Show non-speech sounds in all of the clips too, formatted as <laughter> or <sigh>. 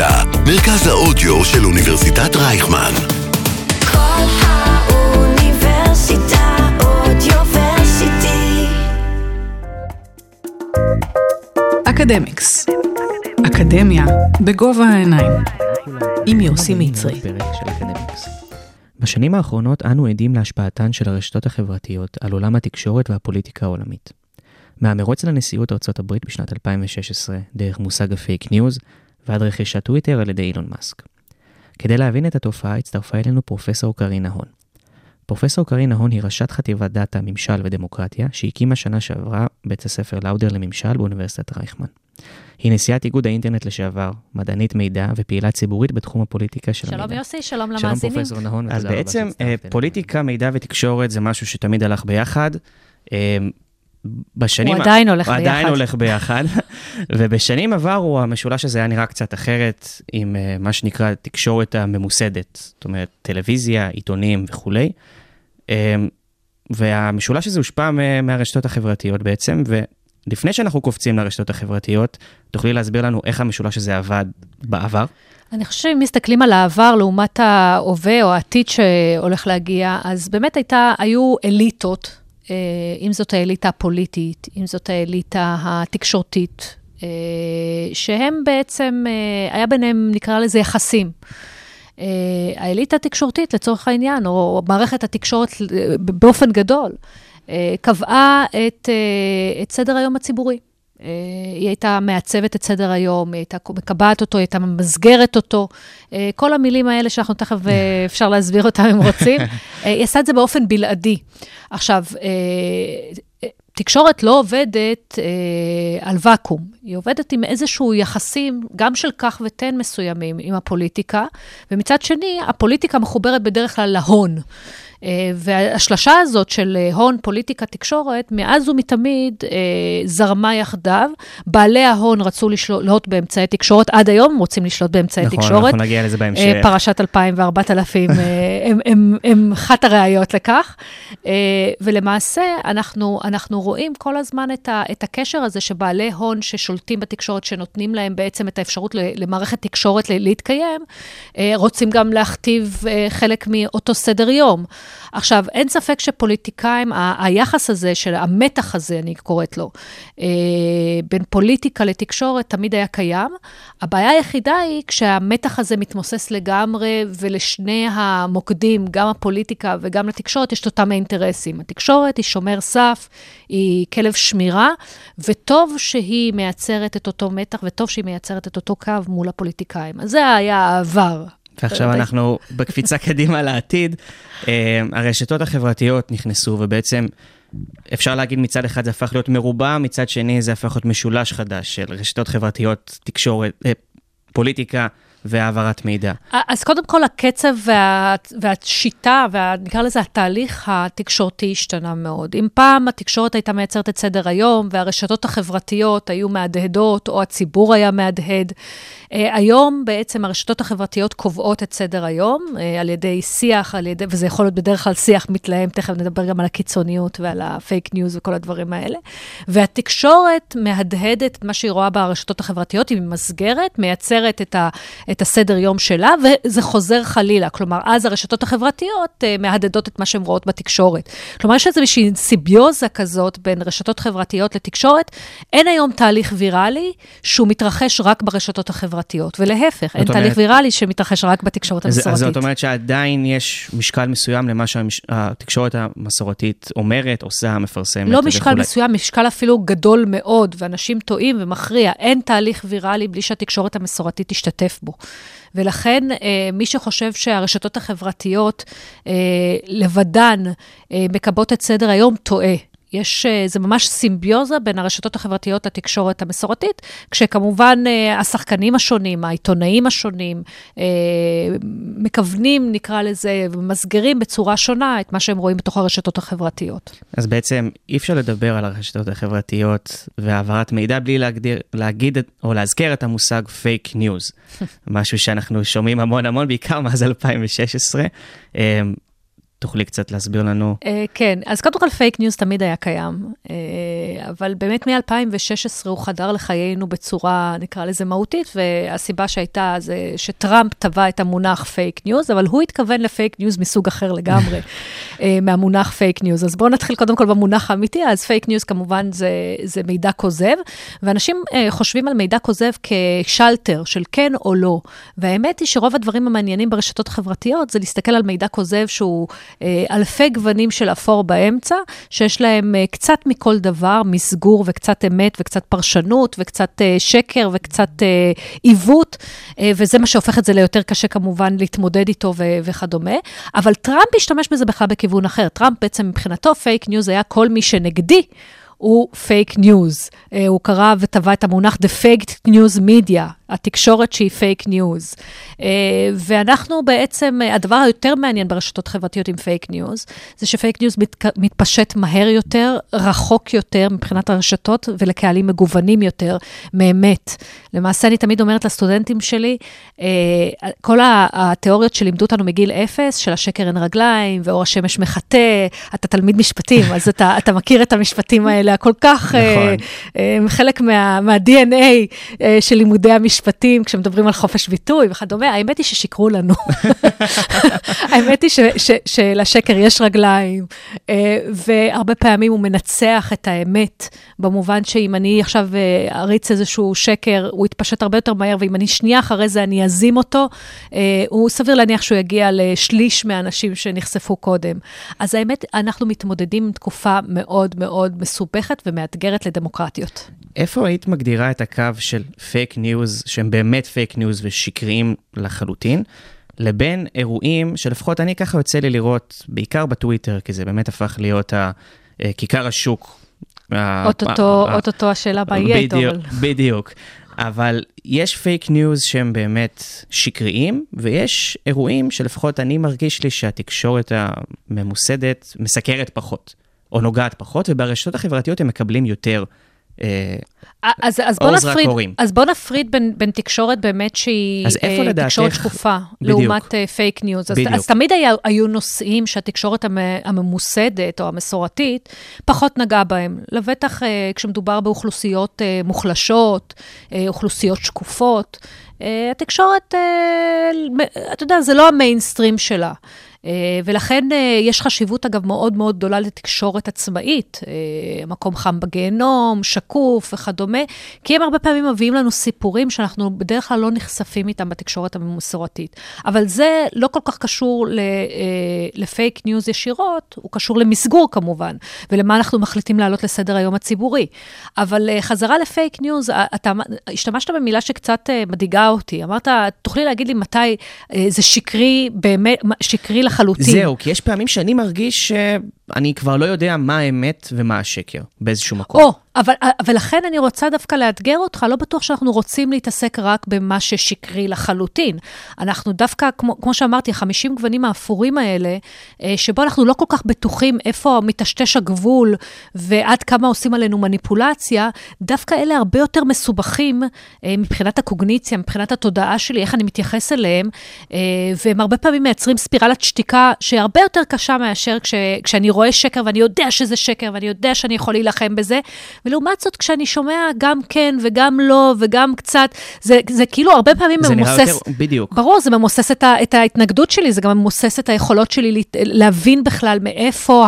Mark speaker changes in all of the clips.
Speaker 1: האוניברסיטה, מרכז האודיו של אוניברסיטת רייכמן.
Speaker 2: כל האוניברסיטה אודיוורסיטי.
Speaker 3: אקדמיקס. אקדמיה בגובה העיניים. עם יוסי מצרי.
Speaker 4: בשנים האחרונות אנו עדים להשפעתן של הרשתות החברתיות על עולם התקשורת והפוליטיקה העולמית. מהמרוץ לנשיאות ארצות הברית בשנת 2016, דרך מושג הפייק ניוז, ועד רכישת טוויטר על ידי אילון מאסק. כדי להבין את התופעה הצטרפה אלינו פרופסור קרינה הון. פרופסור קרינה הון היא ראשת חטיבת דאטה, ממשל ודמוקרטיה, שהקימה שנה שעברה בית הספר לאודר לממשל באוניברסיטת רייכמן. היא נשיאת איגוד האינטרנט לשעבר, מדענית מידע ופעילה ציבורית בתחום הפוליטיקה של
Speaker 5: שלום
Speaker 4: המידע.
Speaker 5: יוסי, שלום
Speaker 4: שלום
Speaker 5: למאזינים.
Speaker 4: פרופסור נהון,
Speaker 6: אז בעצם אה. פוליטיקה, מידע ותקשורת זה משהו שתמיד הלך ביחד. בשנים...
Speaker 5: הוא עדיין הולך
Speaker 6: הוא עדיין
Speaker 5: ביחד.
Speaker 6: הולך ביחד. <laughs> ובשנים עברו המשולש הזה היה נראה קצת אחרת, עם אה, מה שנקרא תקשורת הממוסדת. זאת אומרת, טלוויזיה, עיתונים וכולי. אה, והמשולש הזה הושפע מהרשתות החברתיות בעצם, ולפני שאנחנו קופצים לרשתות החברתיות, תוכלי להסביר לנו איך המשולש הזה עבד בעבר?
Speaker 5: אני חושבת שאם מסתכלים על העבר לעומת ההווה או העתיד שהולך להגיע, אז באמת הייתה, היו אליטות, אם זאת האליטה הפוליטית, אם זאת האליטה התקשורתית, אה, שהם בעצם, אה, היה ביניהם, נקרא לזה, יחסים. אה, האליטה התקשורתית, לצורך העניין, או מערכת התקשורת אה, באופן גדול, אה, קבעה את, אה, את סדר היום הציבורי. אה, היא הייתה מעצבת את סדר היום, היא הייתה מקבעת אותו, היא הייתה ממסגרת אותו. אה, כל המילים האלה שאנחנו תכף אה, <laughs> אפשר להסביר אותם אם רוצים, אה, היא עשה את זה באופן בלעדי. עכשיו, אה, אה, תקשורת לא עובדת אה, על ואקום, היא עובדת עם איזשהו יחסים, גם של כך ותן מסוימים, עם הפוליטיקה, ומצד שני, הפוליטיקה מחוברת בדרך כלל להון. אה, והשלשה הזאת של אה, הון, פוליטיקה, תקשורת, מאז ומתמיד אה, זרמה יחדיו. בעלי ההון רצו לשלוט באמצעי תקשורת, עד היום רוצים לשלוט באמצעי
Speaker 6: נכון,
Speaker 5: תקשורת.
Speaker 6: אנחנו נגיע לזה בהמשך.
Speaker 5: פרשת 2000 ו-4000 הם, הם, הם אחת הראיות לכך. אה, ולמעשה, אנחנו, אנחנו רואים כל הזמן את, ה, את הקשר הזה שבעלי הון ששולטים בתקשורת, שנותנים להם בעצם את האפשרות למערכת תקשורת להתקיים, אה, רוצים גם להכתיב אה, חלק מאותו סדר יום. עכשיו, אין ספק שפוליטיקאים, ה- היחס הזה, של המתח הזה, אני קוראת לו, בין פוליטיקה לתקשורת, תמיד היה קיים. הבעיה היחידה היא כשהמתח הזה מתמוסס לגמרי, ולשני המוקדים, גם הפוליטיקה וגם לתקשורת, יש את אותם האינטרסים. התקשורת היא שומר סף, היא כלב שמירה, וטוב שהיא מייצרת את אותו מתח, וטוב שהיא מייצרת את אותו קו מול הפוליטיקאים. אז זה היה העבר.
Speaker 6: ועכשיו אנחנו בקפיצה <laughs> קדימה לעתיד. אה, הרשתות החברתיות נכנסו, ובעצם אפשר להגיד מצד אחד זה הפך להיות מרובע, מצד שני זה הפך להיות משולש חדש של רשתות חברתיות, תקשורת, אה, פוליטיקה והעברת מידע.
Speaker 5: אז קודם כל, הקצב וה, והשיטה, ונקרא לזה התהליך התקשורתי השתנה מאוד. אם פעם התקשורת הייתה מייצרת את סדר היום, והרשתות החברתיות היו מהדהדות, או הציבור היה מהדהד, אה, היום בעצם הרשתות החברתיות קובעות את סדר היום אה, על ידי שיח, על ידי, וזה יכול להיות בדרך כלל שיח מתלהם, תכף נדבר גם על הקיצוניות ועל הפייק ניוז וכל הדברים האלה. והתקשורת מהדהדת את מה שהיא רואה ברשתות החברתיות, היא ממסגרת, מייצרת את, ה, הסדר יום שלה, וזה חוזר חלילה. כלומר, אז הרשתות החברתיות אה, מהדהדות את מה שהן רואות בתקשורת. כלומר, יש איזושהי סיביוזה כזאת בין רשתות חברתיות לתקשורת. אין היום תהליך ויראלי שהוא מתרחש רק ברשתות החברתיות, ולהפך, אין
Speaker 6: זאת
Speaker 5: תהליך
Speaker 6: אומרת-
Speaker 5: ויראלי שמתרחש רק בתקשורת
Speaker 6: אז,
Speaker 5: המסורתית.
Speaker 6: אז זאת אומרת שעדיין יש משקל מסוים למה שהתקשורת המסורתית אומרת, עושה, מפרסמת
Speaker 5: לא משקל
Speaker 6: וכולי.
Speaker 5: מסוים, משקל אפילו גדול מאוד, ואנשים טועים ומכריע. אין תהליך ויראלי בלי שהתקשורת המסורתית תשתתף בו. ולכן, אה, מי שחושב שהרשתות החברתיות אה, לבדן אה, מקבעות את סדר היום, טועה. יש, אה, זה ממש סימביוזה בין הרשתות החברתיות לתקשורת המסורתית, כשכמובן אה, השחקנים השונים, העיתונאים השונים, אה, מכוונים, נקרא לזה, ומסגרים בצורה שונה את מה שהם רואים בתוך הרשתות החברתיות.
Speaker 6: אז בעצם אי אפשר לדבר על הרשתות החברתיות והעברת מידע בלי להגדיר, להגיד או להזכר את המושג פייק ניוז. <laughs> משהו שאנחנו שומעים המון המון, בעיקר מאז 2016. תוכלי קצת להסביר לנו.
Speaker 5: אה, כן, אז קודם כל פייק ניוז תמיד היה קיים, אה, אבל באמת מ-2016 הוא חדר לחיינו בצורה, נקרא לזה מהותית, והסיבה שהייתה זה שטראמפ טבע את המונח פייק ניוז, אבל הוא התכוון לפייק ניוז מסוג אחר לגמרי, <laughs> אה, מהמונח פייק ניוז. אז בואו נתחיל קודם כל במונח האמיתי, אז פייק ניוז כמובן זה, זה מידע כוזב, ואנשים חושבים על מידע כוזב כשלטר של כן או לא, והאמת היא שרוב הדברים המעניינים ברשתות החברתיות זה להסתכל על מידע כוזב שהוא... אה, אלפי גוונים של אפור באמצע, שיש להם אה, קצת מכל דבר, מסגור וקצת אמת וקצת פרשנות וקצת אה, שקר וקצת עיוות, וזה מה שהופך את זה ליותר קשה כמובן להתמודד איתו וכדומה. אבל טראמפ השתמש בזה בכלל בכיוון אחר. טראמפ בעצם מבחינתו פייק ניוז היה כל מי שנגדי. הוא פייק ניוז. הוא קרא וטבע את המונח The Fake News Media, התקשורת שהיא פייק ניוז. אה, ואנחנו בעצם, אה, הדבר היותר מעניין ברשתות חברתיות עם פייק ניוז, זה שפייק ניוז מת, מתפשט מהר יותר, רחוק יותר מבחינת הרשתות ולקהלים מגוונים יותר מאמת. למעשה, אני תמיד אומרת לסטודנטים שלי, uh, כל התיאוריות שלימדו אותנו מגיל אפס, של השקר אין רגליים, ואור השמש מחטא, אתה תלמיד משפטים, אז אתה, <laughs> אתה מכיר את המשפטים האלה הכל כך, נכון. חלק מה, מה-DNA של לימודי המשפטים. משפטים, כשמדברים על חופש ביטוי וכדומה, האמת היא ששיקרו לנו. <laughs> האמת היא ש, ש, שלשקר יש רגליים, אה, והרבה פעמים הוא מנצח את האמת, במובן שאם אני עכשיו אה, אריץ איזשהו שקר, הוא יתפשט הרבה יותר מהר, ואם אני שנייה אחרי זה אני אזים אותו, אה, הוא סביר להניח שהוא יגיע לשליש מהאנשים שנחשפו קודם. אז האמת, אנחנו מתמודדים עם תקופה מאוד מאוד מסובכת ומאתגרת לדמוקרטיות.
Speaker 6: איפה היית מגדירה את הקו של פייק ניוז, שהם באמת פייק ניוז ושקריים לחלוטין, לבין אירועים שלפחות אני ככה יוצא לי לראות, בעיקר בטוויטר, כי זה באמת הפך להיות ה, אה, כיכר השוק.
Speaker 5: אוטוטו השאלה מה יהיה איתו.
Speaker 6: בדיוק. אבל יש פייק ניוז שהם באמת שקריים, ויש אירועים שלפחות אני מרגיש לי שהתקשורת הממוסדת מסקרת פחות, או נוגעת פחות, וברשתות החברתיות הם מקבלים יותר.
Speaker 5: אה, אז, אז, בוא נפריד, אז בוא נפריד בין, בין תקשורת באמת שהיא אז איפה אה, תקשורת שקופה, בדיוק. לעומת פייק אה, ניוז. אז, אז תמיד היה, היו נושאים שהתקשורת הממוסדת או המסורתית פחות נגעה בהם. לבטח uh, כשמדובר באוכלוסיות uh, מוחלשות, uh, אוכלוסיות שקופות. Uh, התקשורת, uh, אתה יודע, זה לא המיינסטרים שלה. אה, ולכן אה, יש חשיבות, אגב, מאוד מאוד גדולה לתקשורת עצמאית, אה, מקום חם בגיהנום, שקוף וכדומה, כי הם הרבה פעמים מביאים לנו סיפורים שאנחנו בדרך כלל לא נחשפים איתם בתקשורת המסורתית. אבל זה לא כל כך קשור לפייק ניוז ישירות, הוא קשור למסגור כמובן, ולמה אנחנו מחליטים להעלות לסדר היום הציבורי. אבל חזרה לפייק ניוז, אתה השתמשת במילה שקצת מדאיגה אותי. אמרת, תוכלי להגיד לי מתי זה שקרי, באמת, שקרי לחלוטין.
Speaker 6: זהו, כי יש פעמים שאני מרגיש שאני כבר לא יודע מה האמת ומה השקר באיזשהו מקום.
Speaker 5: או, אבל, ולכן אני רוצה דווקא לאתגר אותך, לא בטוח שאנחנו רוצים להתעסק רק במה ששקרי לחלוטין. אנחנו דווקא, כמו, כמו שאמרתי, 50 גוונים האפורים האלה, אה, שבו אנחנו לא כל כך בטוחים איפה מטשטש הגבול ועד כמה עושים עלינו מניפולציה, דווקא אלה הרבה יותר מסובכים אה, מבחינת הקוגניציה, מבחינת התודעה שלי, איך אני מתייחס אליהם, אה, והם הרבה פעמים מייצרים ספירלת שתיקה שהרבה יותר קשה מאשר כש, כשאני רואה שקר ואני יודע שזה שקר ואני יודע שאני יכול להילחם בזה. ולעומת זאת, כשאני שומע גם כן וגם לא וגם קצת, זה, זה כאילו הרבה פעמים
Speaker 6: זה
Speaker 5: ממוסס...
Speaker 6: זה נראה יותר, בדיוק.
Speaker 5: ברור, זה ממוסס את, ה, את ההתנגדות שלי, זה גם ממוסס את היכולות שלי להבין בכלל מאיפה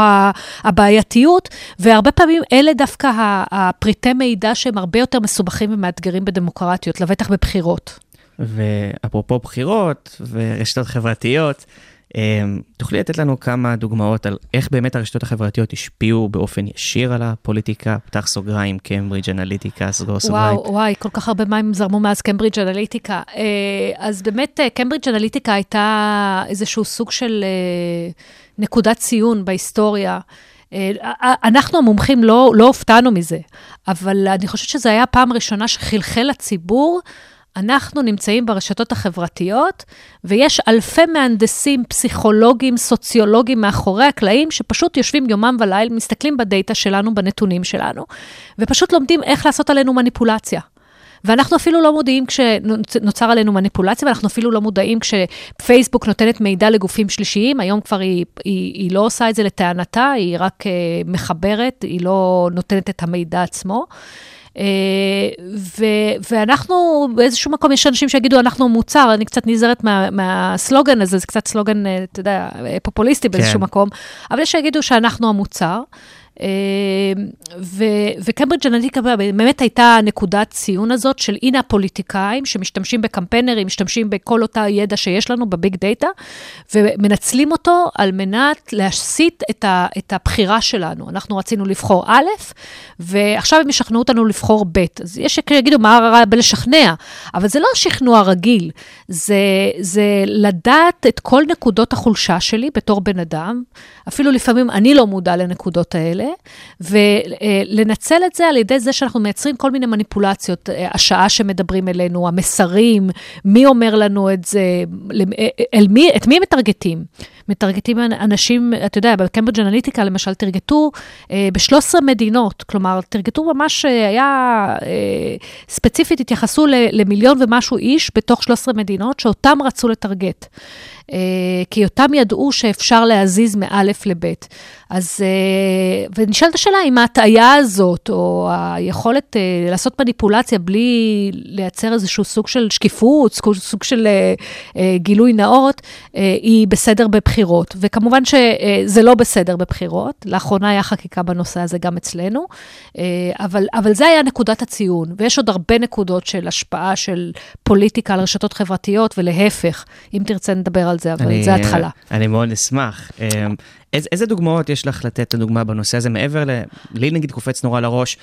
Speaker 5: הבעייתיות, והרבה פעמים אלה דווקא הפריטי מידע שהם הרבה יותר מסובכים ומאתגרים בדמוקרטיות, לבטח בבחירות.
Speaker 6: ואפרופו בחירות ורשתות חברתיות, תוכלי לתת לנו כמה דוגמאות על איך באמת הרשתות החברתיות השפיעו באופן ישיר על הפוליטיקה? פתח סוגריים, קיימברידג' אנליטיקה, סגור סוגריים.
Speaker 5: וואו, וואי, כל כך הרבה מים זרמו מאז קיימברידג' אנליטיקה. אה, אז באמת, קיימברידג' אה, אנליטיקה הייתה איזשהו סוג של אה, נקודת ציון בהיסטוריה. אנחנו המומחים לא, לא הופתענו מזה, אבל אני חושבת שזו הייתה הפעם הראשונה שחלחל לציבור אנחנו נמצאים ברשתות החברתיות, ויש אלפי מהנדסים, פסיכולוגים, סוציולוגים מאחורי הקלעים, שפשוט יושבים יומם וליל, מסתכלים בדאטה שלנו, בנתונים שלנו, ופשוט לומדים איך לעשות עלינו מניפולציה. ואנחנו אפילו לא מודעים כשנוצר עלינו מניפולציה, ואנחנו אפילו לא מודעים כשפייסבוק נותנת מידע לגופים שלישיים, היום כבר היא, היא, היא לא עושה את זה לטענתה, היא רק uh, מחברת, היא לא נותנת את המידע עצמו. Uh, ו- ואנחנו, באיזשהו מקום יש אנשים שיגידו, אנחנו מוצר, אני קצת נזהרת מה, מהסלוגן הזה, זה קצת סלוגן, אתה יודע, פופוליסטי באיזשהו כן. מקום, אבל יש שיגידו שאנחנו המוצר. וקמברידג' אנליטיקה באמת הייתה נקודת ציון הזאת של הנה הפוליטיקאים שמשתמשים בקמפיינרים, משתמשים בכל אותה ידע שיש לנו בביג דאטה, ומנצלים אותו על מנת להסיט את, ה, את הבחירה שלנו. אנחנו רצינו לבחור א', ועכשיו הם ישכנעו אותנו לבחור ב'. אז יש שיגידו, מה רע בלשכנע? אבל זה לא שכנוע רגיל, זה, זה לדעת את כל נקודות החולשה שלי בתור בן אדם. אפילו לפעמים אני לא מודע לנקודות האלה. ולנצל את זה על ידי זה שאנחנו מייצרים כל מיני מניפולציות, השעה שמדברים אלינו, המסרים, מי אומר לנו את זה, אל מי, את מי מטרגטים? מטרגטים אנשים, אתה יודע, בקמברידג' אנליטיקה למשל, תרגטו אה, ב-13 מדינות, כלומר, תרגטו ממש, אה, היה, אה, ספציפית התייחסו למיליון ומשהו איש בתוך 13 מדינות, שאותם רצו לטרגט. אה, כי אותם ידעו שאפשר להזיז מאלף לבית. אז, אה, ונשאלת השאלה אם ההטעיה הזאת, או היכולת אה, לעשות מניפולציה בלי לייצר איזשהו סוג של שקיפות, סוג של גילוי נאות, היא בסדר בבחירות. וכמובן שזה לא בסדר בבחירות, לאחרונה היה חקיקה בנושא הזה גם אצלנו, אבל, אבל זה היה נקודת הציון, ויש עוד הרבה נקודות של השפעה של פוליטיקה על רשתות חברתיות, ולהפך, אם תרצה נדבר על זה, אבל אני, זה התחלה.
Speaker 6: אני מאוד אשמח. אמ, איזה, איזה דוגמאות יש לך לתת לדוגמה בנושא הזה, מעבר ל... לי נגיד קופץ נורא לראש,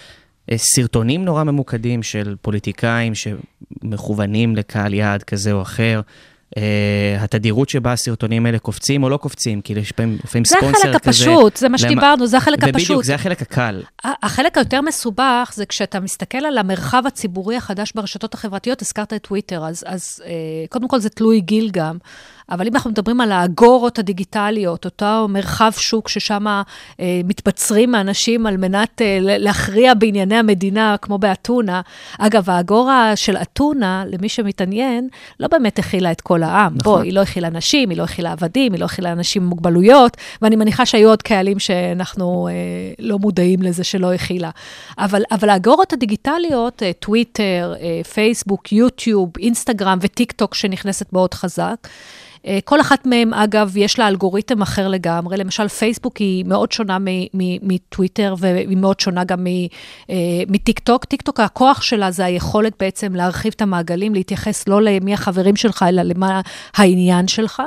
Speaker 6: אה, סרטונים נורא ממוקדים של פוליטיקאים שמכוונים לקהל יעד כזה או אחר. Uh, התדירות שבה הסרטונים האלה קופצים או לא קופצים, כי יש לפעמים ספונסר כזה.
Speaker 5: זה החלק הפשוט, זה מה שדיברנו, זה החלק
Speaker 6: ובדיוק,
Speaker 5: הפשוט.
Speaker 6: ובדיוק, זה החלק הקל.
Speaker 5: החלק היותר מסובך זה כשאתה מסתכל על המרחב הציבורי החדש ברשתות החברתיות, הזכרת את טוויטר, אז, אז uh, קודם כל זה תלוי גיל גם. אבל אם אנחנו מדברים על האגורות הדיגיטליות, אותו מרחב שוק ששם אה, מתבצרים האנשים על מנת אה, להכריע בענייני המדינה, כמו באתונה, אגב, האגורה של אתונה, למי שמתעניין, לא באמת הכילה את כל העם. נכון. בוא, היא לא הכילה נשים, היא לא הכילה עבדים, היא לא הכילה אנשים עם מוגבלויות, ואני מניחה שהיו עוד קהלים שאנחנו אה, לא מודעים לזה שלא הכילה. אבל, אבל האגורות הדיגיטליות, אה, טוויטר, אה, פייסבוק, יוטיוב, אינסטגרם וטיק טוק שנכנסת מאוד חזק, כל אחת מהן, אגב, יש לה אלגוריתם אחר לגמרי. למשל, פייסבוק היא מאוד שונה מטוויטר, והיא מאוד שונה גם אה, מטיק טוק. טיק טוק, הכוח שלה זה היכולת בעצם להרחיב את המעגלים, להתייחס לא למי החברים שלך, אלא למה העניין שלך.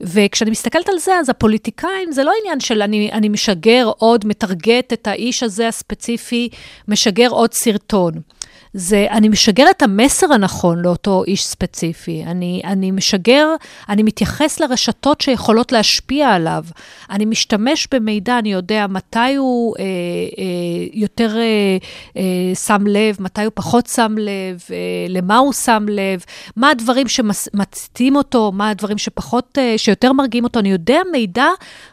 Speaker 5: וכשאני מסתכלת על זה, אז הפוליטיקאים, זה לא עניין של אני, אני משגר עוד, מטרגט את האיש הזה הספציפי, משגר עוד סרטון. זה, אני משגר את המסר הנכון לאותו איש ספציפי. אני, אני משגר, אני מתייחס לרשתות שיכולות להשפיע עליו. אני משתמש במידע, אני יודע מתי הוא אה, אה, יותר אה, אה, שם לב, מתי הוא פחות שם לב, אה, למה הוא שם לב, מה הדברים שמצתים אותו, מה הדברים שפחות, אה, שיותר מרגיעים אותו. אני יודע מידע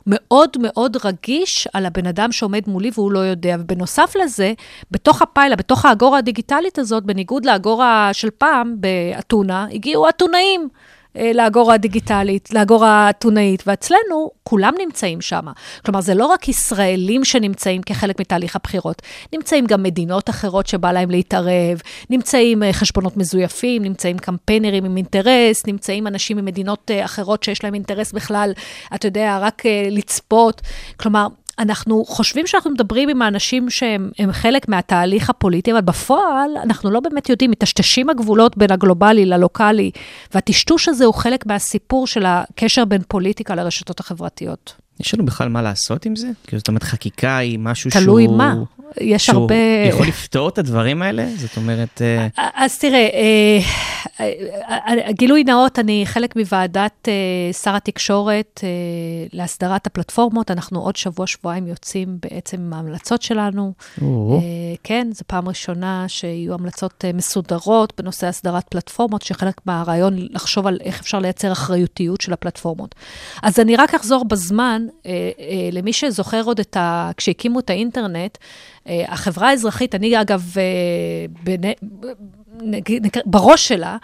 Speaker 5: מאוד מאוד רגיש על הבן אדם שעומד מולי והוא לא יודע. ובנוסף לזה, בתוך הפיילה, בתוך האגורה הדיגיטלית, הדיגיטלית הזאת, בניגוד לאגורה של פעם, באתונה, הגיעו אתונאים. אה, לאגורה הדיגיטלית, לאגורה האתונאית, ואצלנו כולם נמצאים שם. כלומר, זה לא רק ישראלים שנמצאים כחלק מתהליך הבחירות, נמצאים גם מדינות אחרות שבא להם להתערב, נמצאים אה, חשבונות מזויפים, נמצאים קמפיינרים עם אינטרס, נמצאים אנשים ממדינות אה, אחרות שיש להם אינטרס בכלל, אתה יודע, רק לצפות. כלומר, אנחנו חושבים שאנחנו מדברים עם האנשים שהם חלק מהתהליך הפוליטי, אבל בפועל אנחנו לא באמת יודעים, מטשטשים הגבולות בין הגלובלי ללוקאלי, והטשטוש הזה הוא חלק מהסיפור של הקשר בין פוליטיקה לרשתות החברתיות.
Speaker 6: יש לנו בכלל מה לעשות עם זה? כאילו, זאת אומרת, חקיקה היא משהו
Speaker 5: תלוי
Speaker 6: שהוא...
Speaker 5: תלוי מה. יש
Speaker 6: שהוא
Speaker 5: הרבה...
Speaker 6: יכול לפתור את הדברים האלה? זאת אומרת... אה,
Speaker 5: אז תראה, אה, אה, גילוי נאות, אני חלק מוועדת שר התקשורת להסדרת הפלטפורמות. אנחנו עוד שבוע-שבועיים יוצאים בעצם עם ההמלצות שלנו. כן, זו פעם ראשונה שיהיו המלצות מסודרות בנושא הסדרת פלטפורמות, שחלק מהרעיון לחשוב על איך אפשר לייצר אחריותיות של הפלטפורמות. אז אני רק אחזור בזמן, למי שזוכר עוד את ה... כשהקימו את האינטרנט, אה, החברה האזרחית, אני אגב, אה, נקרא- בראש שלה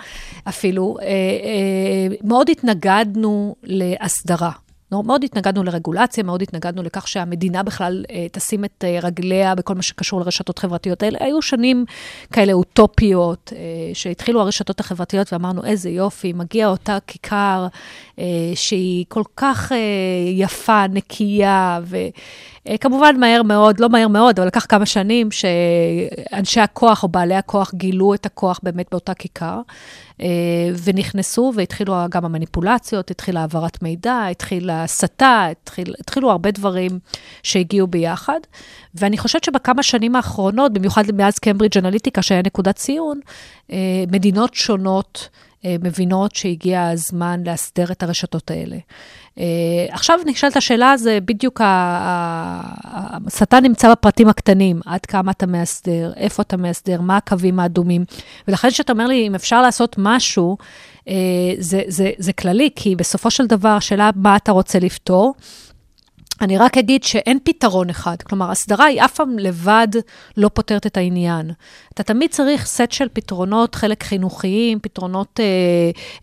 Speaker 5: אפילו, אה, אה, מאוד התנגדנו להסדרה. מאוד התנגדנו לרגולציה, מאוד התנגדנו לכך שהמדינה בכלל אה, תשים את אה, רגליה בכל מה שקשור לרשתות חברתיות האלה. היו שנים כאלה אוטופיות, אה, שהתחילו הרשתות החברתיות ואמרנו, איזה יופי, מגיע אותה כיכר אה, שהיא כל כך אה, יפה, נקייה, וכמובן מהר מאוד, לא מהר מאוד, אבל לקח כמה שנים שאנשי הכוח או בעלי הכוח גילו את הכוח באמת באותה כיכר. אה, ונכנסו והתחילו גם המניפולציות, התחילה העברת מידע, התחילה הסתה, התחיל, התחילו הרבה דברים שהגיעו ביחד. ואני חושבת שבכמה שנים האחרונות, במיוחד מאז קיימברידג' אנליטיקה, שהיה נקודת ציון, אה, מדינות שונות אה, מבינות שהגיע הזמן להסדר את הרשתות האלה. אה, עכשיו נשאלת השאלה, זה בדיוק, השטן נמצא בפרטים הקטנים, עד כמה אתה מאסדר, איפה אתה מאסדר, מה הקווים האדומים. ולכן כשאתה אומר לי, אם אפשר לעשות משהו, אה, זה, זה, זה כללי, כי בסופו של דבר, השאלה מה אתה רוצה לפתור. אני רק אגיד שאין פתרון אחד. כלומר, הסדרה היא אף פעם לבד לא פותרת את העניין. אתה תמיד צריך סט של פתרונות, חלק חינוכיים, פתרונות אה,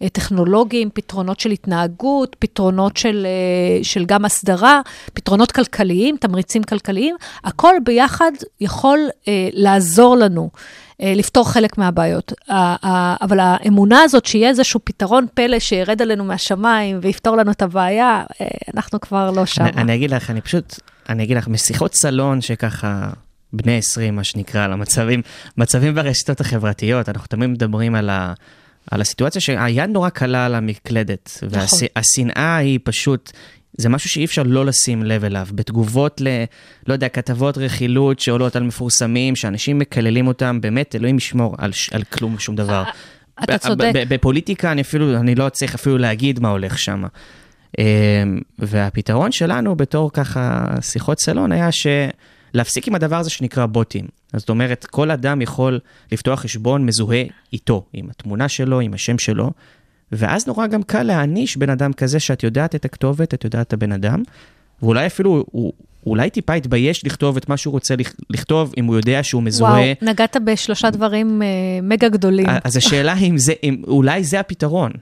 Speaker 5: אה, טכנולוגיים, פתרונות של התנהגות, פתרונות של, אה, של גם הסדרה, פתרונות כלכליים, תמריצים כלכליים. הכל ביחד יכול אה, לעזור לנו. אה, לפתור חלק מהבעיות. אבל האמונה הזאת שיהיה איזשהו פתרון פלא שירד עלינו מהשמיים ויפתור לנו את הבעיה, אה, אנחנו כבר לא שם.
Speaker 6: אני, אני אגיד לך, אני פשוט, אני אגיד לך, משיחות סלון שככה, בני 20, מה שנקרא, על המצבים, מצבים ברשתות החברתיות, אנחנו תמיד מדברים על, ה, על הסיטואציה שהיד נורא קלה על המקלדת,
Speaker 5: נכון.
Speaker 6: והשנאה היא פשוט... זה משהו שאי אפשר לא לשים לב אליו. בתגובות ל, לא יודע, כתבות רכילות שעולות על מפורסמים, שאנשים מקללים אותם, באמת, אלוהים ישמור על, ש- על כלום ושום דבר.
Speaker 5: אתה
Speaker 6: ב-
Speaker 5: צודק.
Speaker 6: ב- ב- בפוליטיקה אני אפילו, אני לא צריך אפילו להגיד מה הולך שם. והפתרון שלנו בתור ככה שיחות סלון היה שלהפסיק עם הדבר הזה שנקרא בוטים. זאת אומרת, כל אדם יכול לפתוח חשבון מזוהה איתו, עם התמונה שלו, עם השם שלו, ואז נורא גם קל להעניש בן אדם כזה שאת יודעת את הכתובת, את יודעת את הבן אדם, ואולי אפילו, הוא, אולי טיפה יתבייש לכתוב את מה שהוא רוצה לכ- לכתוב, אם הוא יודע שהוא מזוהה.
Speaker 5: וואו, נגעת בשלושה דברים אה, מגה גדולים.
Speaker 6: אז השאלה אם זה, אם, אולי זה הפתרון.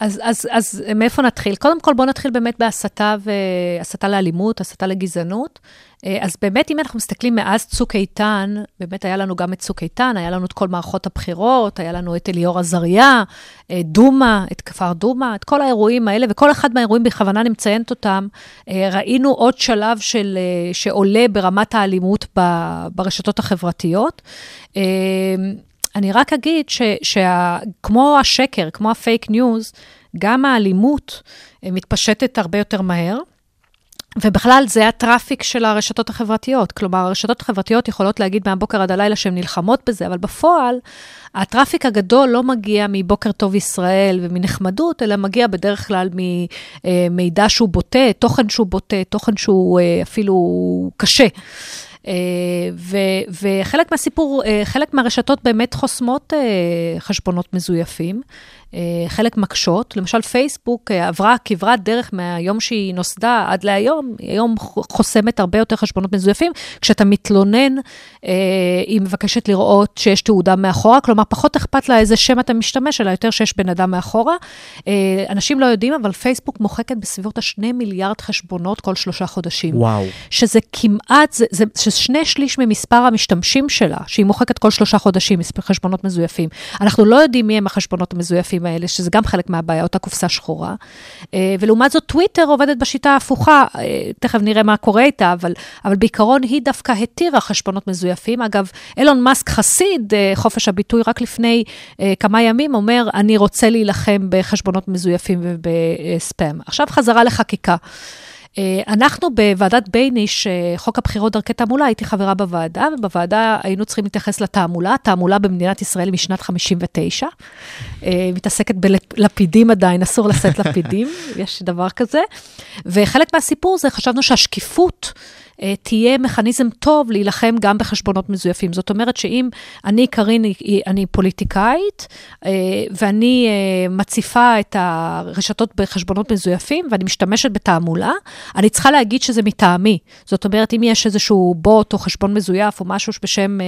Speaker 5: אז, אז, אז מאיפה נתחיל? קודם כל, בואו נתחיל באמת בהסתה, ו... הסתה לאלימות, הסתה לגזענות. אה, אז באמת, אם אנחנו מסתכלים מאז צוק איתן, באמת היה לנו גם את צוק איתן, היה לנו את כל מערכות הבחירות, היה לנו את אליאור עזריה, אה, דומא, את כפר דומא, את כל האירועים האלה, וכל אחד מהאירועים, בכוונה אני מציינת אותם, אה, ראינו עוד שלב של, שעולה ברמת האלימות ברשתות החברתיות. אני רק אגיד שכמו השקר, כמו הפייק ניוז, גם האלימות מתפשטת הרבה יותר מהר. ובכלל, זה ה traffic של הרשתות החברתיות. כלומר, הרשתות החברתיות יכולות להגיד מהבוקר עד הלילה שהן נלחמות בזה, אבל בפועל, ה traffic הגדול לא מגיע מבוקר טוב ישראל ומנחמדות, אלא מגיע בדרך כלל ממידע שהוא בוטה, תוכן שהוא בוטה, תוכן שהוא אה, אפילו קשה. אה, ו- וחלק מהסיפור, אה, חלק מהרשתות באמת חוסמות אה, חשבונות מזויפים, חלק מקשות. למשל, פייסבוק עברה כברת דרך מהיום שהיא נוסדה עד להיום, היא היום חוסמת הרבה יותר חשבונות מזויפים. כשאתה מתלונן, היא מבקשת לראות שיש תעודה מאחורה, כלומר, פחות אכפת לה איזה שם אתה משתמש, אלא יותר שיש בן אדם מאחורה. אנשים לא יודעים, אבל פייסבוק מוחקת בסביבות ה-2 מיליארד חשבונות כל שלושה חודשים.
Speaker 6: וואו.
Speaker 5: שזה כמעט, זה, זה, שזה שני שליש ממספר המשתמשים שלה, שהיא מוחקת כל שלושה חודשים חשבונות מזויפים. אנחנו לא יודעים מי הם החשבונות המזויפים האלה, שזה גם חלק מהבעיה, אותה קופסה שחורה. אה, ולעומת זאת, טוויטר עובדת בשיטה ההפוכה, אה, תכף נראה מה קורה איתה, אבל, אבל בעיקרון היא דווקא התירה חשבונות מזויפים. אגב, אילון מאסק חסיד אה, חופש הביטוי רק לפני כמה ימים, אומר, אני רוצה להילחם בחשבונות מזויפים ובספאם. עכשיו חזרה לחקיקה. אה, אנחנו בוועדת בייניש, אה, חוק הבחירות דרכי תעמולה, הייתי חברה בוועדה, ובוועדה היינו צריכים להתייחס לתעמולה. תעמולה במדינת ישראל משנת 59. אה, מתעסקת בלפידים עדיין, אסור לשאת לפידים, <laughs> יש דבר כזה. וחלק מהסיפור זה, חשבנו שהשקיפות... אה, תהיה מכניזם טוב להילחם גם בחשבונות מזויפים. זאת אומרת שאם אני, קארין, אני פוליטיקאית, אה, ואני אה, מציפה את הרשתות בחשבונות מזויפים, ואני משתמשת בתעמולה, אני צריכה להגיד שזה מטעמי. זאת אומרת, אם יש איזשהו בוט או חשבון מזויף או משהו בשם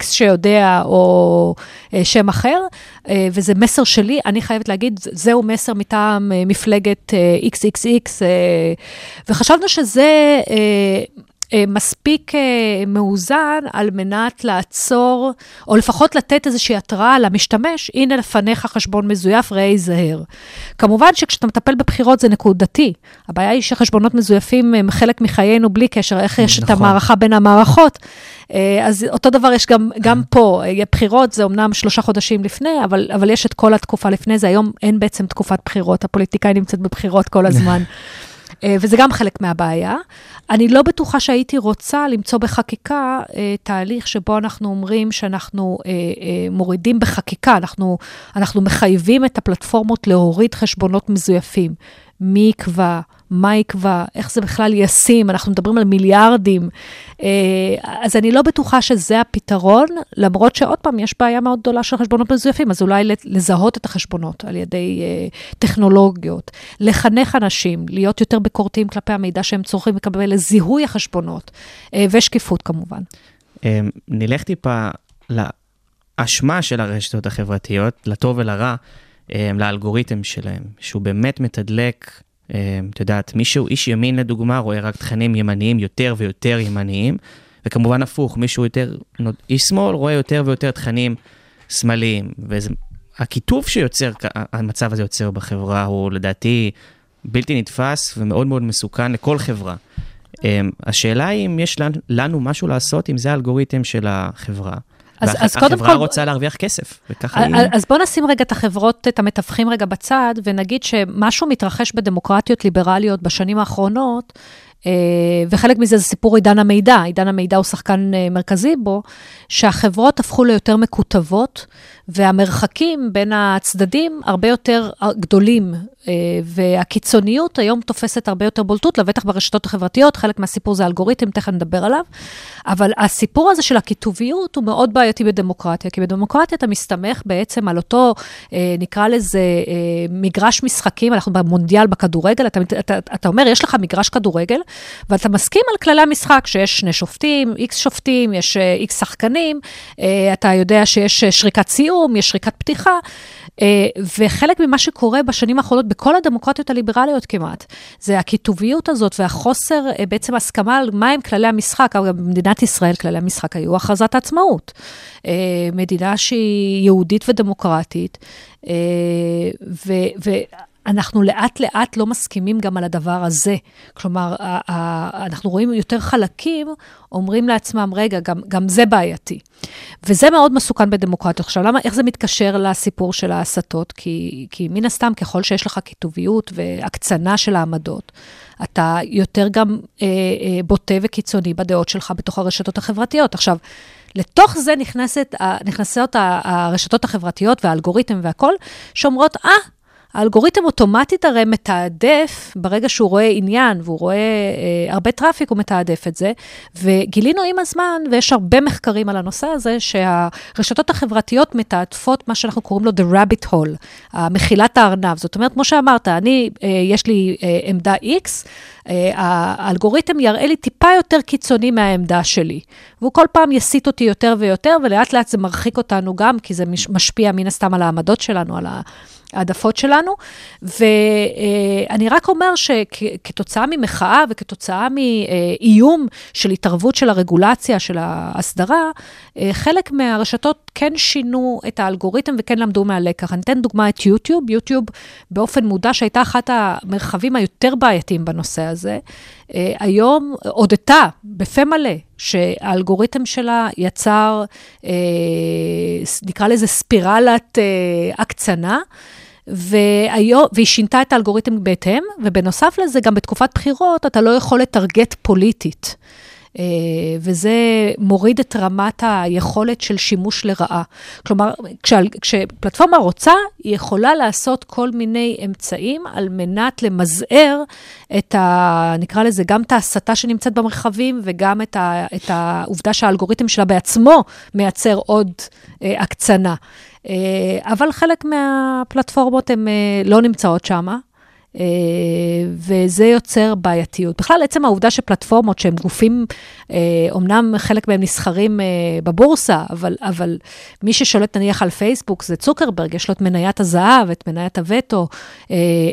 Speaker 5: X שיודע, או שם אחר, וזה מסר שלי, אני חייבת להגיד, זהו מסר מטעם מפלגת XXX, וחשבנו שזה... אה, מספיק אה, מאוזן על מנת לעצור, או לפחות לתת איזושהי התראה למשתמש, הנה לפניך חשבון מזויף, ראה ייזהר. כמובן שכשאתה מטפל בבחירות זה נקודתי. הבעיה היא שחשבונות מזויפים הם חלק מחיינו בלי קשר, איך יש נכון. את המערכה בין המערכות. אה, אז אותו דבר יש גם, גם פה, בחירות זה אמנם שלושה חודשים לפני, אבל, אבל יש את כל התקופה לפני זה, היום אין בעצם תקופת בחירות, הפוליטיקאי נמצאת בבחירות כל הזמן. <laughs> אה, וזה גם חלק מהבעיה. אני לא בטוחה שהייתי רוצה למצוא בחקיקה אה, תהליך שבו אנחנו אומרים שאנחנו אה, מורידים בחקיקה, אנחנו, אנחנו מחייבים את הפלטפורמות להוריד חשבונות מזויפים. מי יקבע, מה יקבע, איך זה בכלל ישים, אנחנו מדברים על מיליארדים. אה, אז אני לא בטוחה שזה הפתרון, למרות שעוד פעם, יש בעיה מאוד גדולה של חשבונות מזויפים, אז אולי לזהות את החשבונות על ידי אה, טכנולוגיות, לחנך אנשים, להיות יותר ביקורתיים כלפי המידע שהם צורכים לקבל לזיהוי החשבונות, אה, ושקיפות כמובן.
Speaker 6: נלך טיפה לאשמה של הרשתות החברתיות, לטוב ולרע. לאלגוריתם שלהם, שהוא באמת מתדלק אמ, את יודעת, מישהו, איש ימין לדוגמה, רואה רק תכנים ימניים יותר ויותר ימניים, וכמובן הפוך, מישהו יותר, איש שמאל רואה יותר ויותר תכנים שמאליים. והקיטוב שיוצר, המצב הזה יוצר בחברה הוא לדעתי בלתי נתפס ומאוד מאוד מסוכן לכל חברה. אמ, השאלה היא אם יש לנו משהו לעשות עם זה האלגוריתם של החברה. אז, אז קודם כל... והחברה רוצה להרוויח כסף, וככה היא...
Speaker 5: אז בואו נשים רגע את החברות, את המתווכים רגע בצד, ונגיד שמשהו מתרחש בדמוקרטיות ליברליות בשנים האחרונות, אה, וחלק מזה זה סיפור עידן המידע, עידן המידע הוא שחקן אה, מרכזי בו, שהחברות הפכו ליותר מקוטבות, והמרחקים בין הצדדים הרבה יותר גדולים, אה, והקיצוניות היום תופסת הרבה יותר בולטות, לבטח ברשתות החברתיות, חלק מהסיפור זה אלגוריתם, תכף נדבר עליו, אבל הסיפור הזה של הקיטוביות הוא מאוד בעייתי בדמוקרטיה, כי בדמוקרטיה אתה מסתמך בעצם על אותו, אה, נקרא לזה אה, מגרש משחקים, אנחנו במונדיאל בכדורגל, אתה, אתה, אתה אומר, יש לך מגרש כדורגל, ואתה מסכים על כללי המשחק, שיש שני שופטים, איקס שופטים, יש איקס שחקנים, אתה יודע שיש שריקת סיום, יש שריקת פתיחה, אה, וחלק ממה שקורה בשנים האחרונות בכל הדמוקרטיות הליברליות כמעט, זה הקיטוביות הזאת והחוסר אה, בעצם הסכמה על מהם כללי המשחק. אגב, במדינת ישראל כללי המשחק היו הכרזת העצמאות. אה, מדינה שהיא יהודית ודמוקרטית, ו... ו אנחנו לאט לאט לא מסכימים גם על הדבר הזה. כלומר, אנחנו רואים יותר חלקים אומרים לעצמם, רגע, גם, גם זה בעייתי. וזה מאוד מסוכן בדמוקרטיה. עכשיו, למה, איך זה מתקשר לסיפור של ההסתות? כי, כי מן הסתם, ככל שיש לך קיטוביות והקצנה של העמדות, אתה יותר גם אה, אה, בוטה וקיצוני בדעות שלך בתוך הרשתות החברתיות. עכשיו, לתוך זה נכנסת, נכנסות הרשתות החברתיות והאלגוריתם והכול, שאומרות, אה, אה, האלגוריתם אוטומטית הרי מתעדף, ברגע שהוא רואה עניין והוא רואה אה, הרבה traffic, הוא מתעדף את זה. וגילינו עם הזמן, ויש הרבה מחקרים על הנושא הזה, שהרשתות החברתיות מתעדפות מה שאנחנו קוראים לו The Rabbit Hole, מחילת הארנב. זאת אומרת, כמו שאמרת, אני, אה, יש לי אה, עמדה X, אה, האלגוריתם יראה לי טיפה יותר קיצוני מהעמדה שלי. והוא כל פעם יסיט אותי יותר ויותר, ולאט לאט זה מרחיק אותנו גם, כי זה משפיע מן הסתם על העמדות שלנו, על ה... העדפות שלנו. ואני רק אומר שכתוצאה ממחאה וכתוצאה מאיום של התערבות של הרגולציה, של ההסדרה, חלק מהרשתות כן שינו את האלגוריתם וכן למדו מהלקח. אני אתן דוגמה את יוטיוב. יוטיוב באופן מודע, שהייתה אחת המרחבים היותר בעייתיים בנושא הזה, היום הודתה בפה מלא שהאלגוריתם שלה יצר, נקרא לזה ספירלת הקצנה. והיום, והיא שינתה את האלגוריתם בהתאם, ובנוסף לזה, גם בתקופת בחירות אתה לא יכול לטרגט פוליטית. אה, וזה מוריד את רמת היכולת של שימוש לרעה. כלומר, כשה, כשפלטפורמה רוצה, היא יכולה לעשות כל מיני אמצעים על מנת למזער את ה... נקרא לזה, גם את ההסתה שנמצאת במרחבים, וגם את, ה, את העובדה שהאלגוריתם שלה בעצמו מייצר עוד אה, הקצנה. אה, אבל חלק מהפלטפורמות הן אה, לא נמצאות שם. אה, וזה יוצר בעייתיות. בכלל, עצם העובדה שפלטפורמות שהם גופים, אומנם חלק מהם נסחרים בבורסה, אבל, אבל מי ששולט נניח על פייסבוק זה צוקרברג, יש לו את מניית הזהב, את מניית הווטו,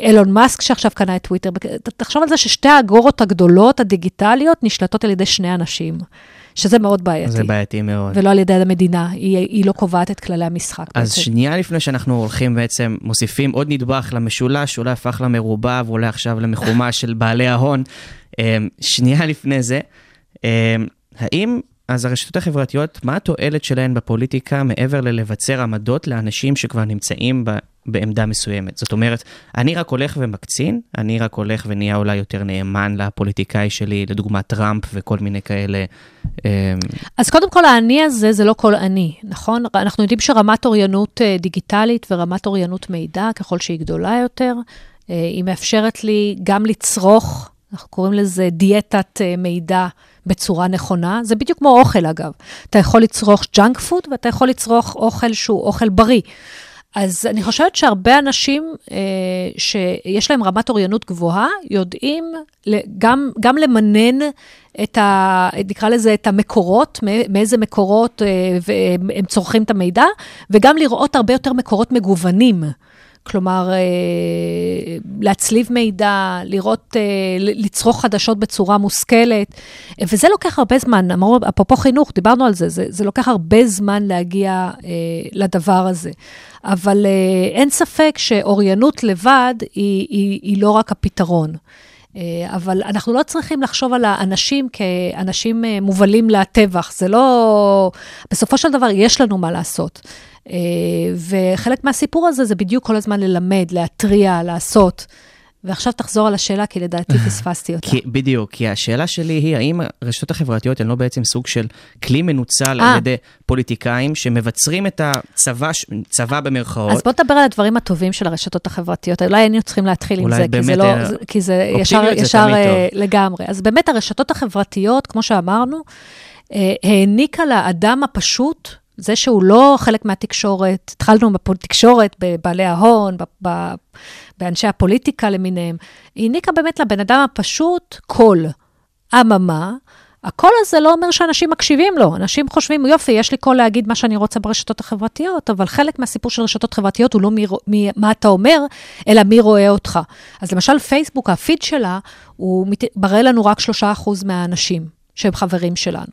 Speaker 5: אילון מאסק שעכשיו קנה את טוויטר. תחשוב על זה ששתי האגורות הגדולות הדיגיטליות נשלטות על ידי שני אנשים. שזה מאוד בעייתי.
Speaker 6: זה בעייתי מאוד.
Speaker 5: ולא על ידי המדינה, היא, היא לא קובעת את כללי המשחק.
Speaker 6: אז
Speaker 5: בעצם.
Speaker 6: שנייה לפני שאנחנו הולכים בעצם, מוסיפים עוד נדבך למשולש, אולי הפך למרובע ואולי עכשיו למחומה של בעלי ההון. אמ, שנייה לפני זה, אמ, האם אז הרשתות החברתיות, מה התועלת שלהן בפוליטיקה מעבר ללבצר עמדות לאנשים שכבר נמצאים ב, בעמדה מסוימת? זאת אומרת, אני רק הולך ומקצין, אני רק הולך ונהיה אולי יותר נאמן לפוליטיקאי שלי, לדוגמת טראמפ וכל מיני כאלה. אמ,
Speaker 5: אז קודם כל, האני הזה זה לא כל אני, נכון? אנחנו יודעים שרמת אוריינות אה, דיגיטלית ורמת אוריינות מידע, ככל שהיא גדולה יותר, אה, היא מאפשרת לי גם לצרוך, אנחנו קוראים לזה דיאטת אה, מידע. בצורה נכונה. זה בדיוק כמו אוכל, אגב. אתה יכול לצרוך ג'אנק פוד ואתה יכול לצרוך אוכל שהוא אוכל בריא. אז אני חושבת שהרבה אנשים אה, שיש להם רמת אוריינות גבוהה, יודעים גם, גם למנן את ה... נקרא לזה את המקורות, מאיזה מקורות אה, הם צורכים את המידע, וגם לראות הרבה יותר מקורות מגוונים. כלומר, אה, להצליב מידע, לראות, אה, לצרוך חדשות בצורה מושכלת, וזה לוקח הרבה זמן. אמרו, אפרופו חינוך, דיברנו על זה, זה, זה לוקח הרבה זמן להגיע אה, לדבר הזה. אבל אין ספק שאוריינות לבד היא, היא, היא לא רק הפתרון. אבל אנחנו לא צריכים לחשוב על האנשים כאנשים מובלים לטבח. זה לא... בסופו של דבר, יש לנו מה לעשות. אה, וחלק מהסיפור הזה זה בדיוק כל הזמן ללמד, להתריע, לעשות. ועכשיו תחזור על השאלה, כי לדעתי <laughs> פספסתי אותה.
Speaker 6: כי, בדיוק, כי השאלה שלי היא, האם הרשתות החברתיות הן לא בעצם סוג של כלי מנוצל 아. על אה. ידי פוליטיקאים שמבצרים את הצבא, צבא במרכאות?
Speaker 5: אז בוא נדבר על הדברים הטובים של הרשתות החברתיות. אולי היינו צריכים להתחיל עם זה, כי זה לא, אה, כי זה ישר, זה ישר לגמרי. אז באמת הרשתות החברתיות, כמו שאמרנו, העניקה לאדם הפשוט, זה שהוא לא חלק מהתקשורת, התחלנו בתקשורת, בבעלי ההון, באנשי הפוליטיקה למיניהם, היא העניקה באמת לבן אדם הפשוט קול. אממה, הקול הזה לא אומר שאנשים מקשיבים לו. אנשים חושבים, יופי, יש לי קול להגיד מה שאני רוצה ברשתות החברתיות, אבל חלק מהסיפור של רשתות חברתיות הוא לא מי, מי, מה אתה אומר, אלא מי רואה אותך. אז למשל, פייסבוק, הפיד שלה, הוא מראה לנו רק 3% מהאנשים שהם חברים שלנו.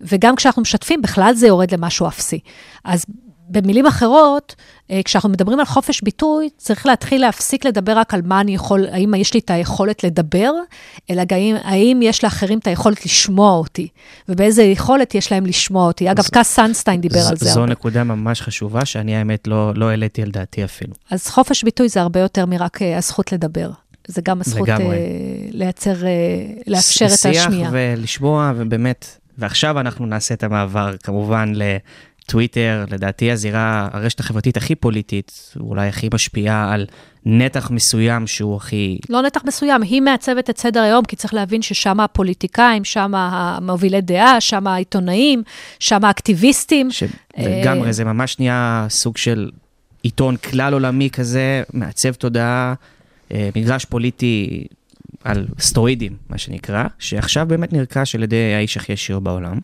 Speaker 5: וגם כשאנחנו משתפים, בכלל זה יורד למשהו אפסי. אז במילים אחרות, אה, כשאנחנו מדברים על חופש ביטוי, צריך להתחיל להפסיק לדבר רק על מה אני יכול, האם יש לי את היכולת לדבר, אלא גם האם יש לאחרים את היכולת לשמוע אותי, ובאיזה יכולת יש להם לשמוע אותי. אגב, קאס סנסטיין דיבר על זה.
Speaker 6: זו הרבה. נקודה ממש חשובה, שאני האמת לא, לא העליתי על דעתי אפילו.
Speaker 5: אז חופש ביטוי זה הרבה יותר מרק אה, הזכות לדבר. זה גם הזכות uh, לייצר, uh, לאפשר את השמיעה.
Speaker 6: שיח ולשמוע, ובאמת, ועכשיו אנחנו נעשה את המעבר כמובן לטוויטר, לדעתי הזירה, הרשת החברתית הכי פוליטית, אולי הכי משפיעה על נתח מסוים שהוא הכי...
Speaker 5: לא נתח מסוים, היא מעצבת את סדר היום, כי צריך להבין ששם הפוליטיקאים, שם המובילי דעה, שם העיתונאים, שם האקטיביסטים.
Speaker 6: לגמרי, אה, זה ממש נהיה סוג של עיתון כלל עולמי כזה, מעצב תודעה, אה, מגרש פוליטי על סטרואידים, מה שנקרא, שעכשיו באמת נרכש על ידי האיש הכי עשיר בעולם.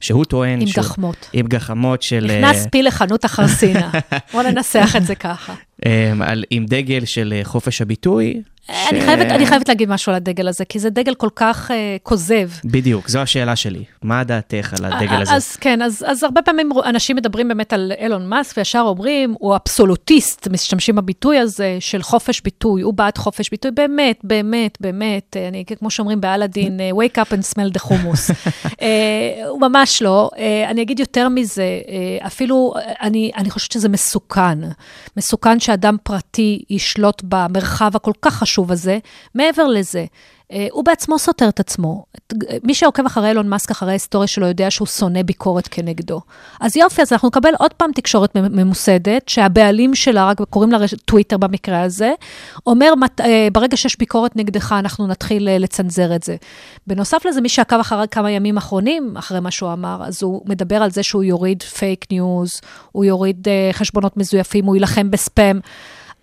Speaker 6: שהוא טוען...
Speaker 5: עם שהוא, גחמות.
Speaker 6: עם גחמות של...
Speaker 5: נכנס פיל לחנות החרסינה. <laughs> בוא ננסח את זה ככה.
Speaker 6: אמ, על, עם דגל של אה, חופש הביטוי,
Speaker 5: אני, ש... חייבת, אני חייבת להגיד משהו על הדגל הזה, כי זה דגל כל כך uh, כוזב.
Speaker 6: בדיוק, זו השאלה שלי. מה דעתך על הדגל הזה?
Speaker 5: אז כן, אז, אז הרבה פעמים אנשים מדברים באמת על אילון מאסק, וישר אומרים, הוא אבסולוטיסט, משתמשים בביטוי הזה של חופש ביטוי, הוא בעד חופש ביטוי, באמת, באמת, באמת, אני, כמו שאומרים באלאדין, אה, wake up and smell the hummus. uh, <laughs> הוא ממש לא. Uh, אני אגיד יותר מזה, uh, אפילו, אני, אני חושבת שזה מסוכן. מסוכן שאדם פרטי ישלוט במרחב הכל כך חשוב הזה. מעבר לזה, הוא בעצמו סותר את עצמו. מי שעוקב אחרי אילון מאסק, אחרי ההיסטוריה שלו, יודע שהוא שונא ביקורת כנגדו. אז יופי, אז אנחנו נקבל עוד פעם תקשורת ממוסדת, שהבעלים שלה, רק קוראים לה טוויטר במקרה הזה, אומר, אה, ברגע שיש ביקורת נגדך, אנחנו נתחיל אה, לצנזר את זה. בנוסף לזה, מי שעקב אחרי כמה ימים אחרונים, אחרי מה שהוא אמר, אז הוא מדבר על זה שהוא יוריד פייק ניוז, הוא יוריד חשבונות מזויפים, הוא יילחם בספאם.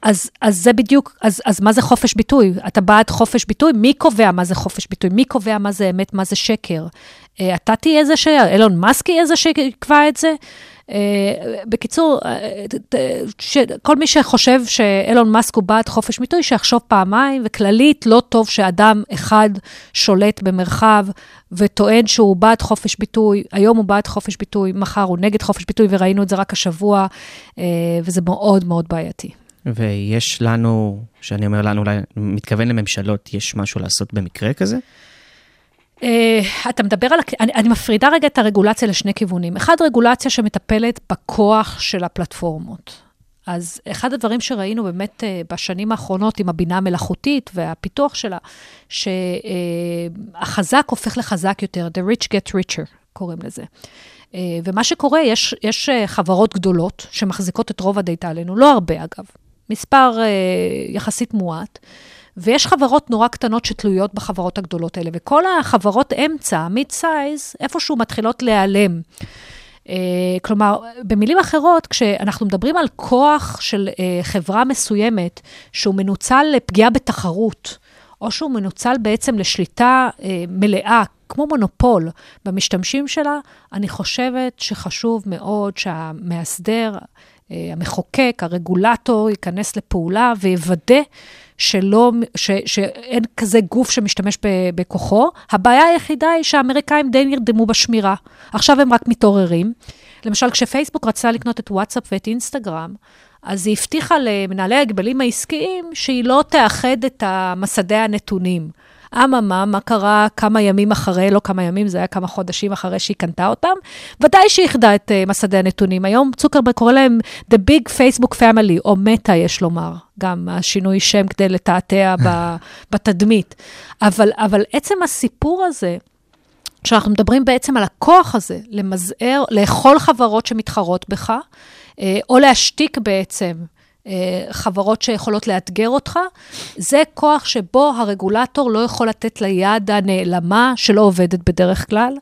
Speaker 5: אז, אז זה בדיוק, אז, אז מה זה חופש ביטוי? אתה בעד חופש ביטוי? מי קובע מה זה חופש ביטוי? מי קובע מה זה אמת, מה זה שקר? אה, אתה תהיה זה ש... אילון מאסק יהיה זה שיקבע את זה? Uh, בקיצור, ש, כל מי שחושב שאילון מאסק הוא בעד חופש ביטוי, שיחשוב פעמיים, וכללית, לא טוב שאדם אחד שולט במרחב וטוען שהוא בעד חופש ביטוי, היום הוא בעד חופש ביטוי, מחר הוא נגד חופש ביטוי, וראינו את זה רק השבוע, וזה מאוד מאוד בעייתי.
Speaker 6: ויש לנו, שאני אומר לנו, אולי מתכוון לממשלות, יש משהו לעשות במקרה כזה?
Speaker 5: Uh, אתה מדבר על, אני, אני מפרידה רגע את הרגולציה לשני כיוונים. אחד, רגולציה שמטפלת בכוח של הפלטפורמות. אז אחד הדברים שראינו באמת uh, בשנים האחרונות עם הבינה המלאכותית והפיתוח שלה, שהחזק uh, הופך לחזק יותר, the rich get richer, קוראים לזה. Uh, ומה שקורה, יש, יש uh, חברות גדולות שמחזיקות את רוב הדאטה עלינו, לא הרבה אגב, מספר אה, יחסית מועט. ויש חברות נורא קטנות שתלויות בחברות הגדולות האלה, וכל החברות אמצע, מיד סייז, איפשהו מתחילות להיעלם. Uh, כלומר, במילים אחרות, כשאנחנו מדברים על כוח של uh, חברה מסוימת, שהוא מנוצל לפגיעה בתחרות, או שהוא מנוצל בעצם לשליטה uh, מלאה, כמו מונופול, במשתמשים שלה, אני חושבת שחשוב מאוד שהמאסדר, המחוקק, הרגולטור, ייכנס לפעולה ויוודא שלא, ש, שאין כזה גוף שמשתמש בכוחו. הבעיה היחידה היא שהאמריקאים די נרדמו בשמירה. עכשיו הם רק מתעוררים. למשל, כשפייסבוק רצה לקנות את וואטסאפ ואת אינסטגרם, אז היא הבטיחה למנהלי ההגבלים העסקיים שהיא לא תאחד את מסדי הנתונים. אממה, מה קרה כמה ימים אחרי, לא כמה ימים, זה היה כמה חודשים אחרי שהיא קנתה אותם? ודאי שהיא איחדה את uh, מסדי הנתונים. היום צוקרברג קורא להם The Big Facebook Family, או מטא, יש לומר. גם השינוי שם כדי לתעתע <laughs> בתדמית. אבל, אבל עצם הסיפור הזה, כשאנחנו מדברים בעצם על הכוח הזה, למזער, לאכול חברות שמתחרות בך, אה, או להשתיק בעצם חברות שיכולות לאתגר אותך, זה כוח שבו הרגולטור לא יכול לתת ליד הנעלמה, שלא עובדת בדרך כלל,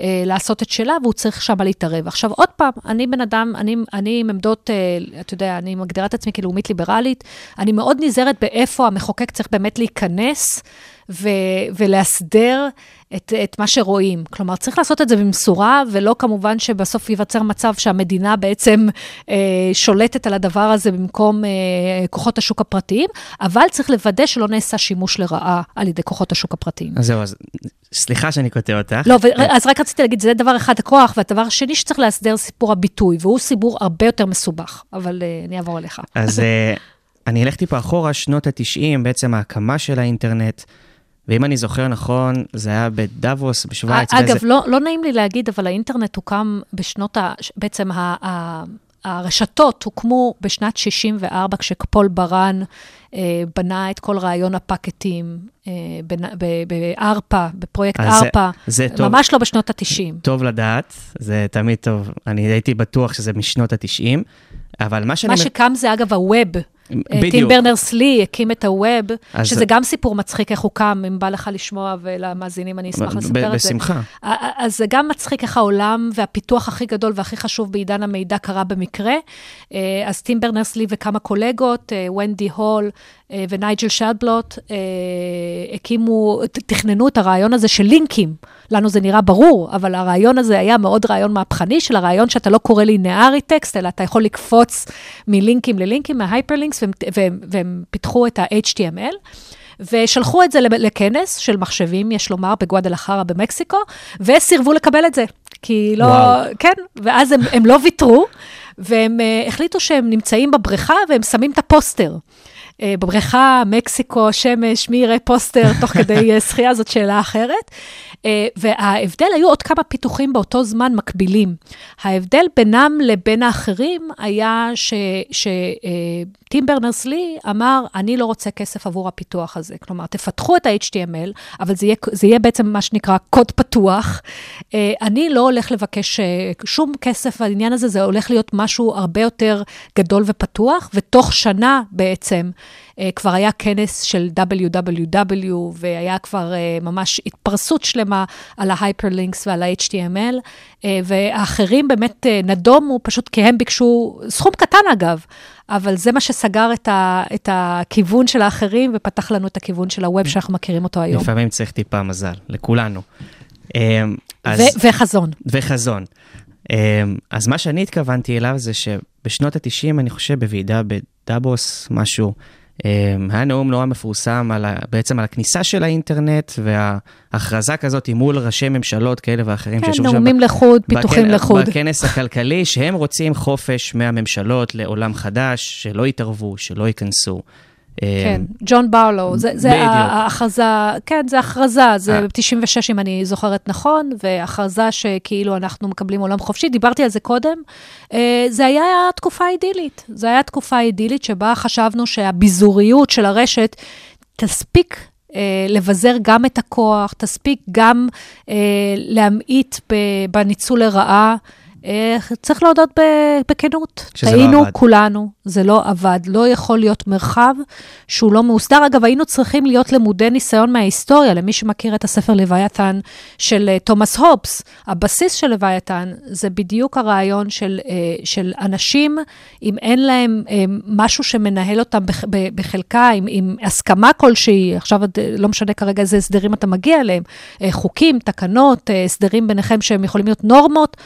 Speaker 5: אה, לעשות את שלה, והוא צריך שם להתערב. עכשיו, עוד פעם, אני בן אדם, אני, אני עם עמדות, אה, אתה יודע, אני מגדירה את עצמי כלאומית ליברלית, אני מאוד נזהרת באיפה המחוקק צריך באמת להיכנס. ו- ולהסדר את, את מה שרואים. כלומר, צריך לעשות את זה במשורה, ולא כמובן שבסוף ייווצר מצב שהמדינה בעצם אה, שולטת על הדבר הזה במקום אה, כוחות השוק הפרטיים, אבל צריך לוודא שלא נעשה שימוש לרעה על ידי כוחות השוק הפרטיים.
Speaker 6: אז זהו, אז סליחה שאני קוטע אותך.
Speaker 5: לא, ו- אז רק רציתי להגיד, זה דבר אחד, הכוח, והדבר השני שצריך להסדר סיפור הביטוי, והוא סיפור הרבה יותר מסובך, אבל אה, אני אעבור אליך.
Speaker 6: אז אה, אני אלך טיפה אחורה, שנות ה-90, בעצם ההקמה של האינטרנט. ואם אני זוכר נכון, זה היה בדאבוס, בשוויץ.
Speaker 5: אגב, באיזה... לא, לא נעים לי להגיד, אבל האינטרנט הוקם בשנות ה... בעצם ה... ה... הרשתות הוקמו בשנת 64, כשפול ברן אה, בנה את כל רעיון הפקטים אה, בארפא, בפרויקט ארפא, זה, זה ממש טוב, לא בשנות ה-90.
Speaker 6: טוב לדעת, זה תמיד טוב. אני הייתי בטוח שזה משנות ה-90, אבל מה שאני...
Speaker 5: מה שקם זה אגב הווב. בדיוק. טים ברנרס לי הקים את הווב, שזה גם סיפור מצחיק איך הוא קם, אם בא לך לשמוע ולמאזינים, אני אשמח לספר את זה.
Speaker 6: בשמחה.
Speaker 5: אז זה גם מצחיק איך העולם והפיתוח הכי גדול והכי חשוב בעידן המידע קרה במקרה. אה, אז טים ברנרס לי וכמה קולגות, אה, ונדי הול אה, ונייג'ל שלבלוט, הקימו, תכננו את הרעיון הזה של לינקים. לנו זה נראה ברור, אבל הרעיון הזה היה מאוד רעיון מהפכני, של הרעיון שאתה לא קורא לינארי טקסט, אלא אתה יכול לקפוץ מלינקים ללינקים, מההייפרלינקס, והם, והם, והם פיתחו את ה-HTML. ושלחו את זה לכנס של מחשבים, יש לומר, בגואדלחרה במקסיקו, וסירבו לקבל את זה. כי לא, וואו. כן, ואז הם, הם לא ויתרו, והם uh, החליטו שהם נמצאים בבריכה והם שמים את הפוסטר. אה, בבריכה, מקסיקו, שמש, מי יראה פוסטר תוך כדי אה, <laughs> שחייה, זאת שאלה אחרת. אה, וההבדל, היו עוד כמה פיתוחים באותו זמן מקבילים. ההבדל בינם לבין האחרים היה שטים ברנרס-לי אמר, אני לא רוצה כסף עבור הפיתוח הזה. כלומר, תפתחו את ה-HTML, אבל זה יהיה, זה יהיה בעצם מה שנקרא קוד פתוח. אני לא הולך לבקש שום כסף על העניין הזה, זה הולך להיות משהו הרבה יותר גדול ופתוח, ותוך שנה בעצם, כבר היה כנס של www, והיה כבר אה, ממש התפרסות שלמה על ה-hyperlinks ועל ה-HTML, אה, והאחרים באמת נדומו, פשוט כי הם ביקשו, סכום קטן אגב, אבל זה מה שסגר את, ה, את הכיוון של האחרים ופתח לנו את הכיוון של הווב שאנחנו מכירים אותו היום.
Speaker 6: לפעמים צריך טיפה מזל, לכולנו.
Speaker 5: אז, ו- וחזון.
Speaker 6: וחזון. אז מה שאני התכוונתי אליו זה שבשנות ה-90, אני חושב, בוועידה בדאבוס, משהו, אמ, היה נאום נורא מפורסם על ה, בעצם על הכניסה של האינטרנט וההכרזה כזאת מול ראשי ממשלות כאלה ואחרים.
Speaker 5: כן, נאומים לחוד, פיתוחים לחוד.
Speaker 6: בכנס הכלכלי, שהם רוצים חופש מהממשלות לעולם חדש, שלא יתערבו, שלא ייכנסו.
Speaker 5: כן, אמ, ג'ון ברלו, זה, זה ההכרזה, כן, זה הכרזה, זה ב-96, אם אני זוכרת נכון, והכרזה שכאילו אנחנו מקבלים עולם חופשי, דיברתי על זה קודם. אה, זה היה תקופה אידילית, זה היה תקופה אידילית שבה חשבנו שהביזוריות של הרשת תספיק אה, לבזר גם את הכוח, תספיק גם אה, להמעיט בניצול לרעה. צריך להודות בכנות. לא. טעינו כולנו, זה לא עבד. לא יכול להיות מרחב שהוא לא מאוסדר. אגב, היינו צריכים להיות למודי ניסיון מההיסטוריה, למי שמכיר את הספר לוויתן של אה, תומאס הופס. הבסיס של לוויתן זה בדיוק הרעיון של, אה, של אנשים, אם אין להם אה, משהו שמנהל אותם בחלקה, עם, עם הסכמה כלשהי, עכשיו לא משנה כרגע איזה הסדרים אתה מגיע אליהם, חוקים, תקנות, הסדרים ביניכם שהם יכולים להיות נורמות.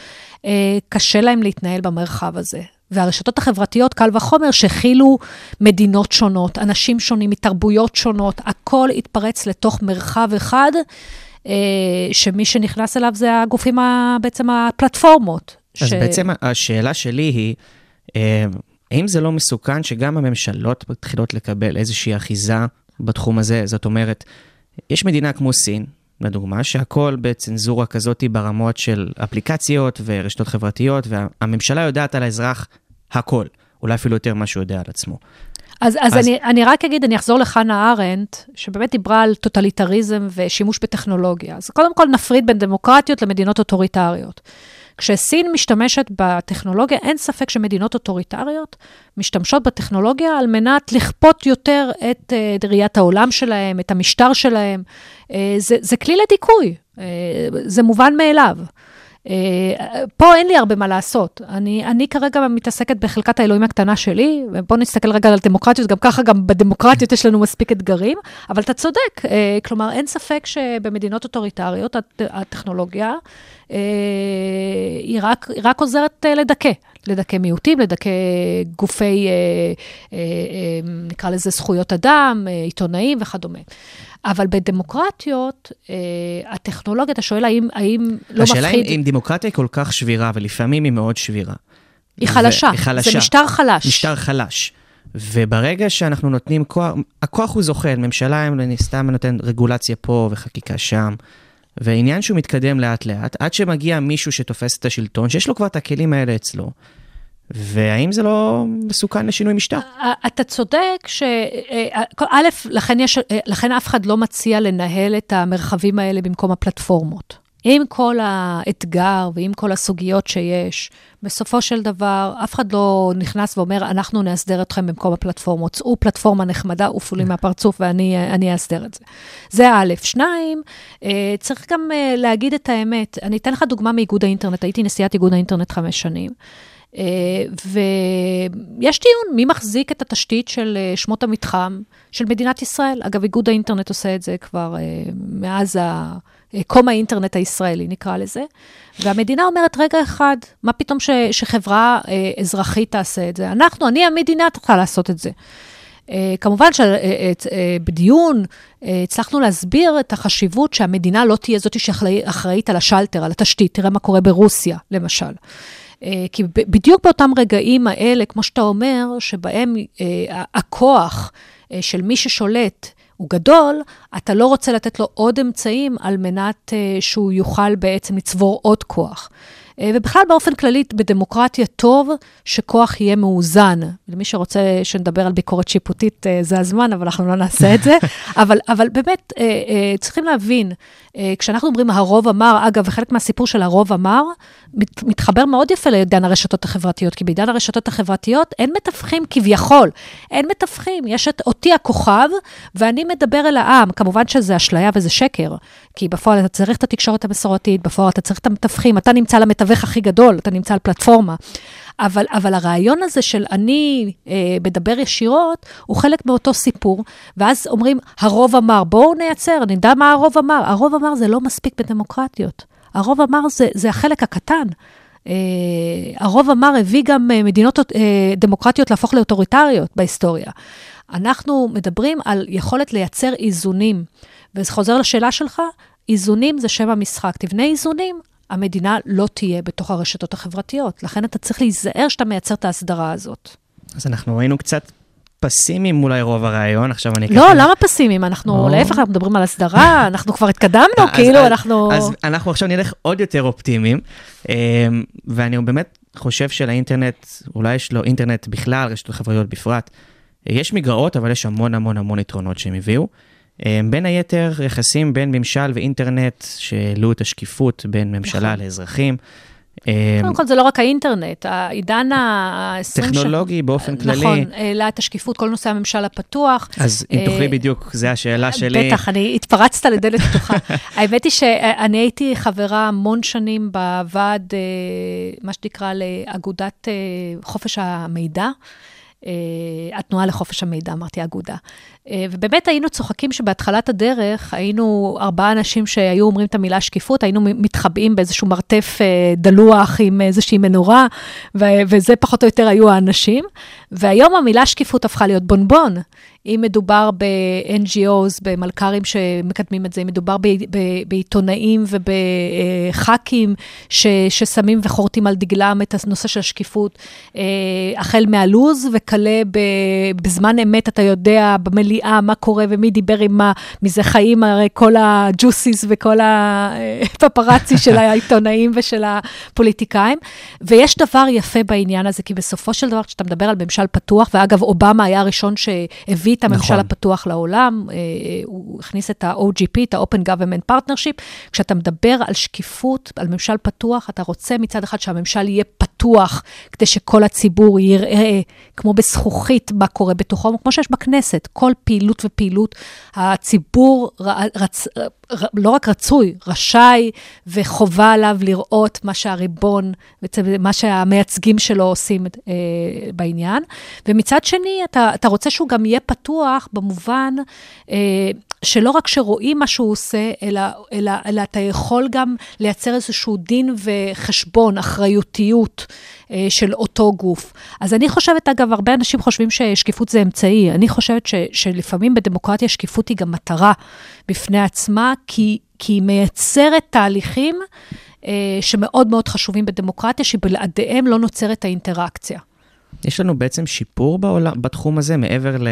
Speaker 5: אה, קשה להם להתנהל במרחב הזה. והרשתות החברתיות, קל וחומר, שהכילו מדינות שונות, אנשים שונים, מתרבויות שונות, הכל התפרץ לתוך מרחב אחד, אה, שמי שנכנס אליו זה הגופים, ה, בעצם הפלטפורמות.
Speaker 6: אז ש... בעצם השאלה שלי היא, אה, האם זה לא מסוכן שגם הממשלות מתחילות לקבל איזושהי אחיזה בתחום הזה? זאת אומרת, יש מדינה כמו סין, לדוגמה, שהכל בצנזורה כזאת ברמות של אפליקציות ורשתות חברתיות, והממשלה יודעת על האזרח הכל, אולי אפילו יותר ממה שהוא יודע על עצמו.
Speaker 5: אז, אז, אז אני, אני רק אגיד, אני אחזור לחנה ארנדט, שבאמת דיברה על טוטליטריזם ושימוש בטכנולוגיה. אז קודם כל נפריד בין דמוקרטיות למדינות אוטוריטריות. כשסין משתמשת בטכנולוגיה, אין ספק שמדינות אוטוריטריות משתמשות בטכנולוגיה על מנת לכפות יותר את uh, ראיית העולם שלהם, את המשטר שלהם. Uh, זה, זה כלי לדיכוי, uh, זה מובן מאליו. פה אין לי הרבה מה לעשות. אני, אני כרגע מתעסקת בחלקת האלוהים הקטנה שלי, ובואו נסתכל רגע על דמוקרטיות, גם ככה גם בדמוקרטיות יש לנו מספיק אתגרים, אבל אתה צודק, כלומר, אין ספק שבמדינות אוטוריטריות הטכנולוגיה היא, רק, היא רק עוזרת uh, לדכא, לדכא מיעוטים, לדכא גופי, uh, נקרא לזה זכויות אדם, עיתונאים וכדומה. אבל בדמוקרטיות, אה, הטכנולוגיה, אתה שואל האם, האם לא מפחיד...
Speaker 6: השאלה אם דמוקרטיה היא כל כך שבירה, ולפעמים היא מאוד שבירה.
Speaker 5: היא חלשה, היא חלשה. זה משטר חלש.
Speaker 6: משטר חלש. וברגע שאנחנו נותנים כוח, הכוח הוא זוחל, ממשלה, אם סתם נותן רגולציה פה וחקיקה שם, ועניין שהוא מתקדם לאט-לאט, עד שמגיע מישהו שתופס את השלטון, שיש לו כבר את הכלים האלה אצלו, והאם זה לא מסוכן לשינוי משטר?
Speaker 5: אתה צודק ש... א', לכן, יש, לכן אף אחד לא מציע לנהל את המרחבים האלה במקום הפלטפורמות. עם כל האתגר ועם כל הסוגיות שיש, בסופו של דבר, אף אחד לא נכנס ואומר, אנחנו נאסדר אתכם במקום הפלטפורמות. צאו פלטפורמה נחמדה, עופו לי מהפרצוף ואני אאסדר את זה. זה א'. שניים, צריך גם להגיד את האמת. אני אתן לך דוגמה מאיגוד האינטרנט, הייתי נשיאת איגוד האינטרנט חמש שנים. אה, ויש דיון, מי מחזיק את התשתית של אה, שמות המתחם של מדינת ישראל? אגב, איגוד האינטרנט עושה את זה כבר אה, מאז קום האינטרנט הישראלי, נקרא לזה. והמדינה אומרת, רגע אחד, מה פתאום ש, שחברה אזרחית תעשה את זה? אנחנו, אני המדינה צריכה לעשות את זה. כמובן שבדיון הצלחנו להסביר את החשיבות שהמדינה לא תהיה זאת שאחראית על השלטר, על התשתית. תראה מה קורה ברוסיה, למשל. אה, כי בדיוק באותם רגעים האלה, כמו שאתה אומר, שבהם אה, הכוח אה, של מי ששולט הוא גדול, אתה לא רוצה לתת לו עוד אמצעים על מנת אה, שהוא יוכל בעצם לצבור עוד כוח. אה, ובכלל, באופן כללי, בדמוקרטיה טוב שכוח יהיה מאוזן. למי שרוצה שנדבר על ביקורת שיפוטית, אה, זה הזמן, אבל אנחנו לא נעשה את זה. <laughs> אבל, אבל באמת, צריכים להבין, כשאנחנו אומרים הרוב אמר, אגב, וחלק מהסיפור של הרוב אמר, מת, מתחבר מאוד יפה לעידן הרשתות החברתיות, כי בעידן הרשתות החברתיות אין מתווכים כביכול, אין מתווכים, יש את אותי הכוכב, ואני מדבר אל העם. כמובן שזה אשליה וזה שקר, כי בפועל אתה צריך את התקשורת המסורתית, בפועל אתה צריך את המתווכים, אתה נמצא למתווך הכי גדול, אתה נמצא על פלטפורמה. אבל, אבל הרעיון הזה של אני אה, מדבר ישירות, הוא חלק מאותו סיפור, ואז אומרים, הרוב אמר, בואו נייצר, נדע מה הרוב אמר. הרוב אמר זה לא מספיק בדמוקרטיות. הרוב אמר זה, זה החלק הקטן. Uh, הרוב אמר הביא גם uh, מדינות uh, דמוקרטיות להפוך לאוטוריטריות בהיסטוריה. אנחנו מדברים על יכולת לייצר איזונים. וזה חוזר לשאלה שלך, איזונים זה שם המשחק. תבנה איזונים, המדינה לא תהיה בתוך הרשתות החברתיות. לכן אתה צריך להיזהר שאתה מייצר את ההסדרה הזאת.
Speaker 6: אז אנחנו היינו קצת פסימיים אולי רוב הרעיון, עכשיו אני...
Speaker 5: לא, למה פסימיים? אנחנו, להפך, אנחנו מדברים על הסדרה, אנחנו כבר התקדמנו, כאילו, אנחנו...
Speaker 6: אז אנחנו עכשיו נלך עוד יותר אופטימיים, אמ, ואני באמת חושב שלאינטרנט, אולי יש לו אינטרנט בכלל, רשתות חברתיות בפרט, יש מגרעות, אבל יש המון המון המון יתרונות שהם הביאו. אמ, בין היתר, יחסים בין ממשל ואינטרנט שהעלו את השקיפות בין ממשלה נכון. לאזרחים.
Speaker 5: אמ, קודם כל, זה לא רק האינטרנט, העידן ה-20...
Speaker 6: טכנולוגי באופן כללי.
Speaker 5: נכון, העלה את השקיפות, כל נושא הממשל הפתוח.
Speaker 6: אז אם תוכלי אה, בדיוק, זו השאלה שלי.
Speaker 5: בטח, אני התפרצת לדלת פתוחה. <laughs> האמת היא שאני הייתי חברה המון שנים בוועד, אה, מה שנקרא, לאגודת אה, חופש המידע. התנועה לחופש המידע, אמרתי אגודה. אה, ובאמת היינו צוחקים שבהתחלת הדרך היינו ארבעה אנשים שהיו אומרים את המילה שקיפות, היינו מתחבאים באיזשהו מרתף אה, דלוח עם איזושהי מנורה, וזה פחות או יותר היו האנשים. והיום המילה שקיפות הפכה להיות בונבון. אם מדובר ב-NGOs, במלכ"רים שמקדמים את זה, אם מדובר בעיתונאים ובח"כים ששמים וחורטים על דגלם את הנושא של השקיפות, אה, החל מהלוז וכלה בזמן אמת, אתה יודע, במליאה, מה קורה ומי דיבר עם מה, מזה חיים הרי כל הג'וסיס וכל הפפרצי של <laughs> העיתונאים ושל הפוליטיקאים. ויש דבר יפה בעניין הזה, כי בסופו של דבר, כשאתה מדבר על ממשל פתוח, ואגב, אובמה היה הראשון שהביא את הממשל נכון. הפתוח לעולם, אה, הוא הכניס את ה-OGP, את ה-Open Government Partnership. כשאתה מדבר על שקיפות, על ממשל פתוח, אתה רוצה מצד אחד שהממשל יהיה פתוח, כדי שכל הציבור יראה, כמו בזכוכית, מה קורה בתוכו, כמו שיש בכנסת, כל פעילות ופעילות, הציבור רצ... לא רק רצוי, רשאי וחובה עליו לראות מה שהריבון, מה שהמייצגים שלו עושים אה, בעניין. ומצד שני, אתה, אתה רוצה שהוא גם יהיה פתוח במובן אה, שלא רק שרואים מה שהוא עושה, אלא, אלא, אלא אתה יכול גם לייצר איזשהו דין וחשבון, אחריותיות אה, של אותו גוף. אז אני חושבת, אגב, הרבה אנשים חושבים ששקיפות זה אמצעי. אני חושבת ש, שלפעמים בדמוקרטיה שקיפות היא גם מטרה בפני עצמה, כי, כי היא מייצרת תהליכים אה, שמאוד מאוד חשובים בדמוקרטיה, שבלעדיהם לא נוצרת האינטראקציה.
Speaker 6: יש לנו בעצם שיפור בעולם, בתחום הזה, מעבר <laughs>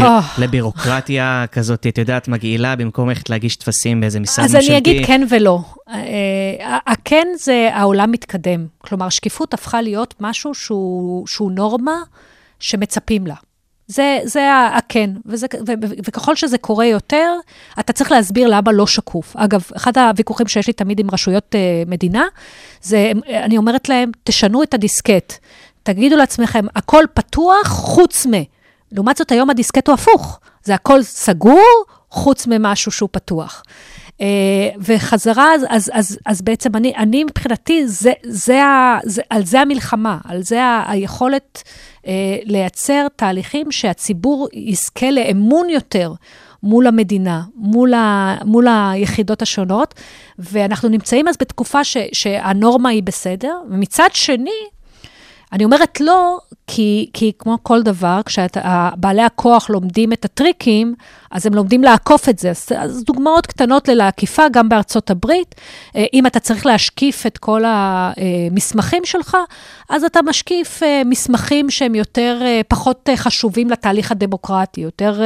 Speaker 6: אה. לבירוקרטיה כזאת, את יודעת, מגעילה, במקום ללכת להגיש טפסים באיזה משרד
Speaker 5: ממשלתי. אז אני אגיד כן ולא. אה, הכן זה העולם מתקדם. כלומר, שקיפות הפכה להיות משהו שהוא, שהוא נורמה שמצפים לה. זה, זה הכן, וזה, ו, ו, וככל שזה קורה יותר, אתה צריך להסביר למה לא שקוף. אגב, אחד הוויכוחים שיש לי תמיד עם רשויות uh, מדינה, זה, אני אומרת להם, תשנו את הדיסקט. תגידו לעצמכם, הכל פתוח חוץ מ... לעומת זאת, היום הדיסקט הוא הפוך. זה הכל סגור, חוץ ממשהו שהוא פתוח. Uh, וחזרה, אז, אז, אז, אז בעצם אני, אני מבחינתי, זה, זה ה, זה, על זה המלחמה, על זה ה, היכולת uh, לייצר תהליכים שהציבור יזכה לאמון יותר מול המדינה, מול, ה, מול היחידות השונות, ואנחנו נמצאים אז בתקופה ש, שהנורמה היא בסדר, ומצד שני, אני אומרת לא, כי, כי כמו כל דבר, כשבעלי הכוח לומדים את הטריקים, אז הם לומדים לעקוף את זה. אז, אז דוגמאות קטנות לעקיפה, גם בארצות הברית. אה, אם אתה צריך להשקיף את כל המסמכים שלך, אז אתה משקיף אה, מסמכים שהם יותר, אה, פחות חשובים לתהליך הדמוקרטי, יותר,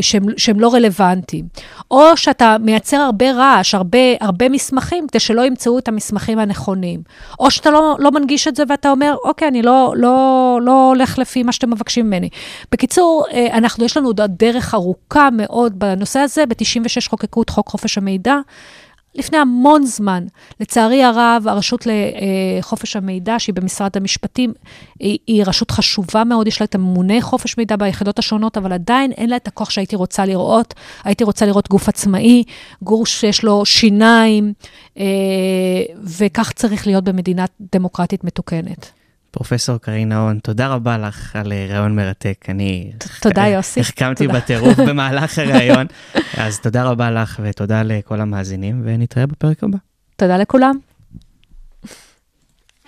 Speaker 5: שהם, שהם לא רלוונטיים. או שאתה מייצר הרבה רעש, הרבה, הרבה מסמכים, כדי שלא ימצאו את המסמכים הנכונים. או שאתה לא, לא מנגיש את זה ואתה אומר, אוקיי, אני לא, לא, לא הולך לפי מה שאתם מבקשים ממני. בקיצור, אנחנו, יש לנו עוד דרך ארוכה מאוד בנושא הזה. ב-96 חוקקו את חוק חופש המידע. לפני המון זמן. לצערי הרב, הרשות לחופש המידע, שהיא במשרד המשפטים, היא, היא רשות חשובה מאוד, יש לה את הממונה חופש מידע ביחידות השונות, אבל עדיין אין לה את הכוח שהייתי רוצה לראות. הייתי רוצה לראות גוף עצמאי, גוף שיש לו שיניים, אה, וכך צריך להיות במדינה דמוקרטית מתוקנת.
Speaker 6: פרופסור קרין נהון, תודה רבה לך על אה, רעיון מרתק. אני...
Speaker 5: תודה, יוסי.
Speaker 6: החכמתי בטירוף <laughs> במהלך הרעיון. אז תודה רבה לך ותודה לכל המאזינים, ונתראה בפרק הבא.
Speaker 5: תודה לכולם.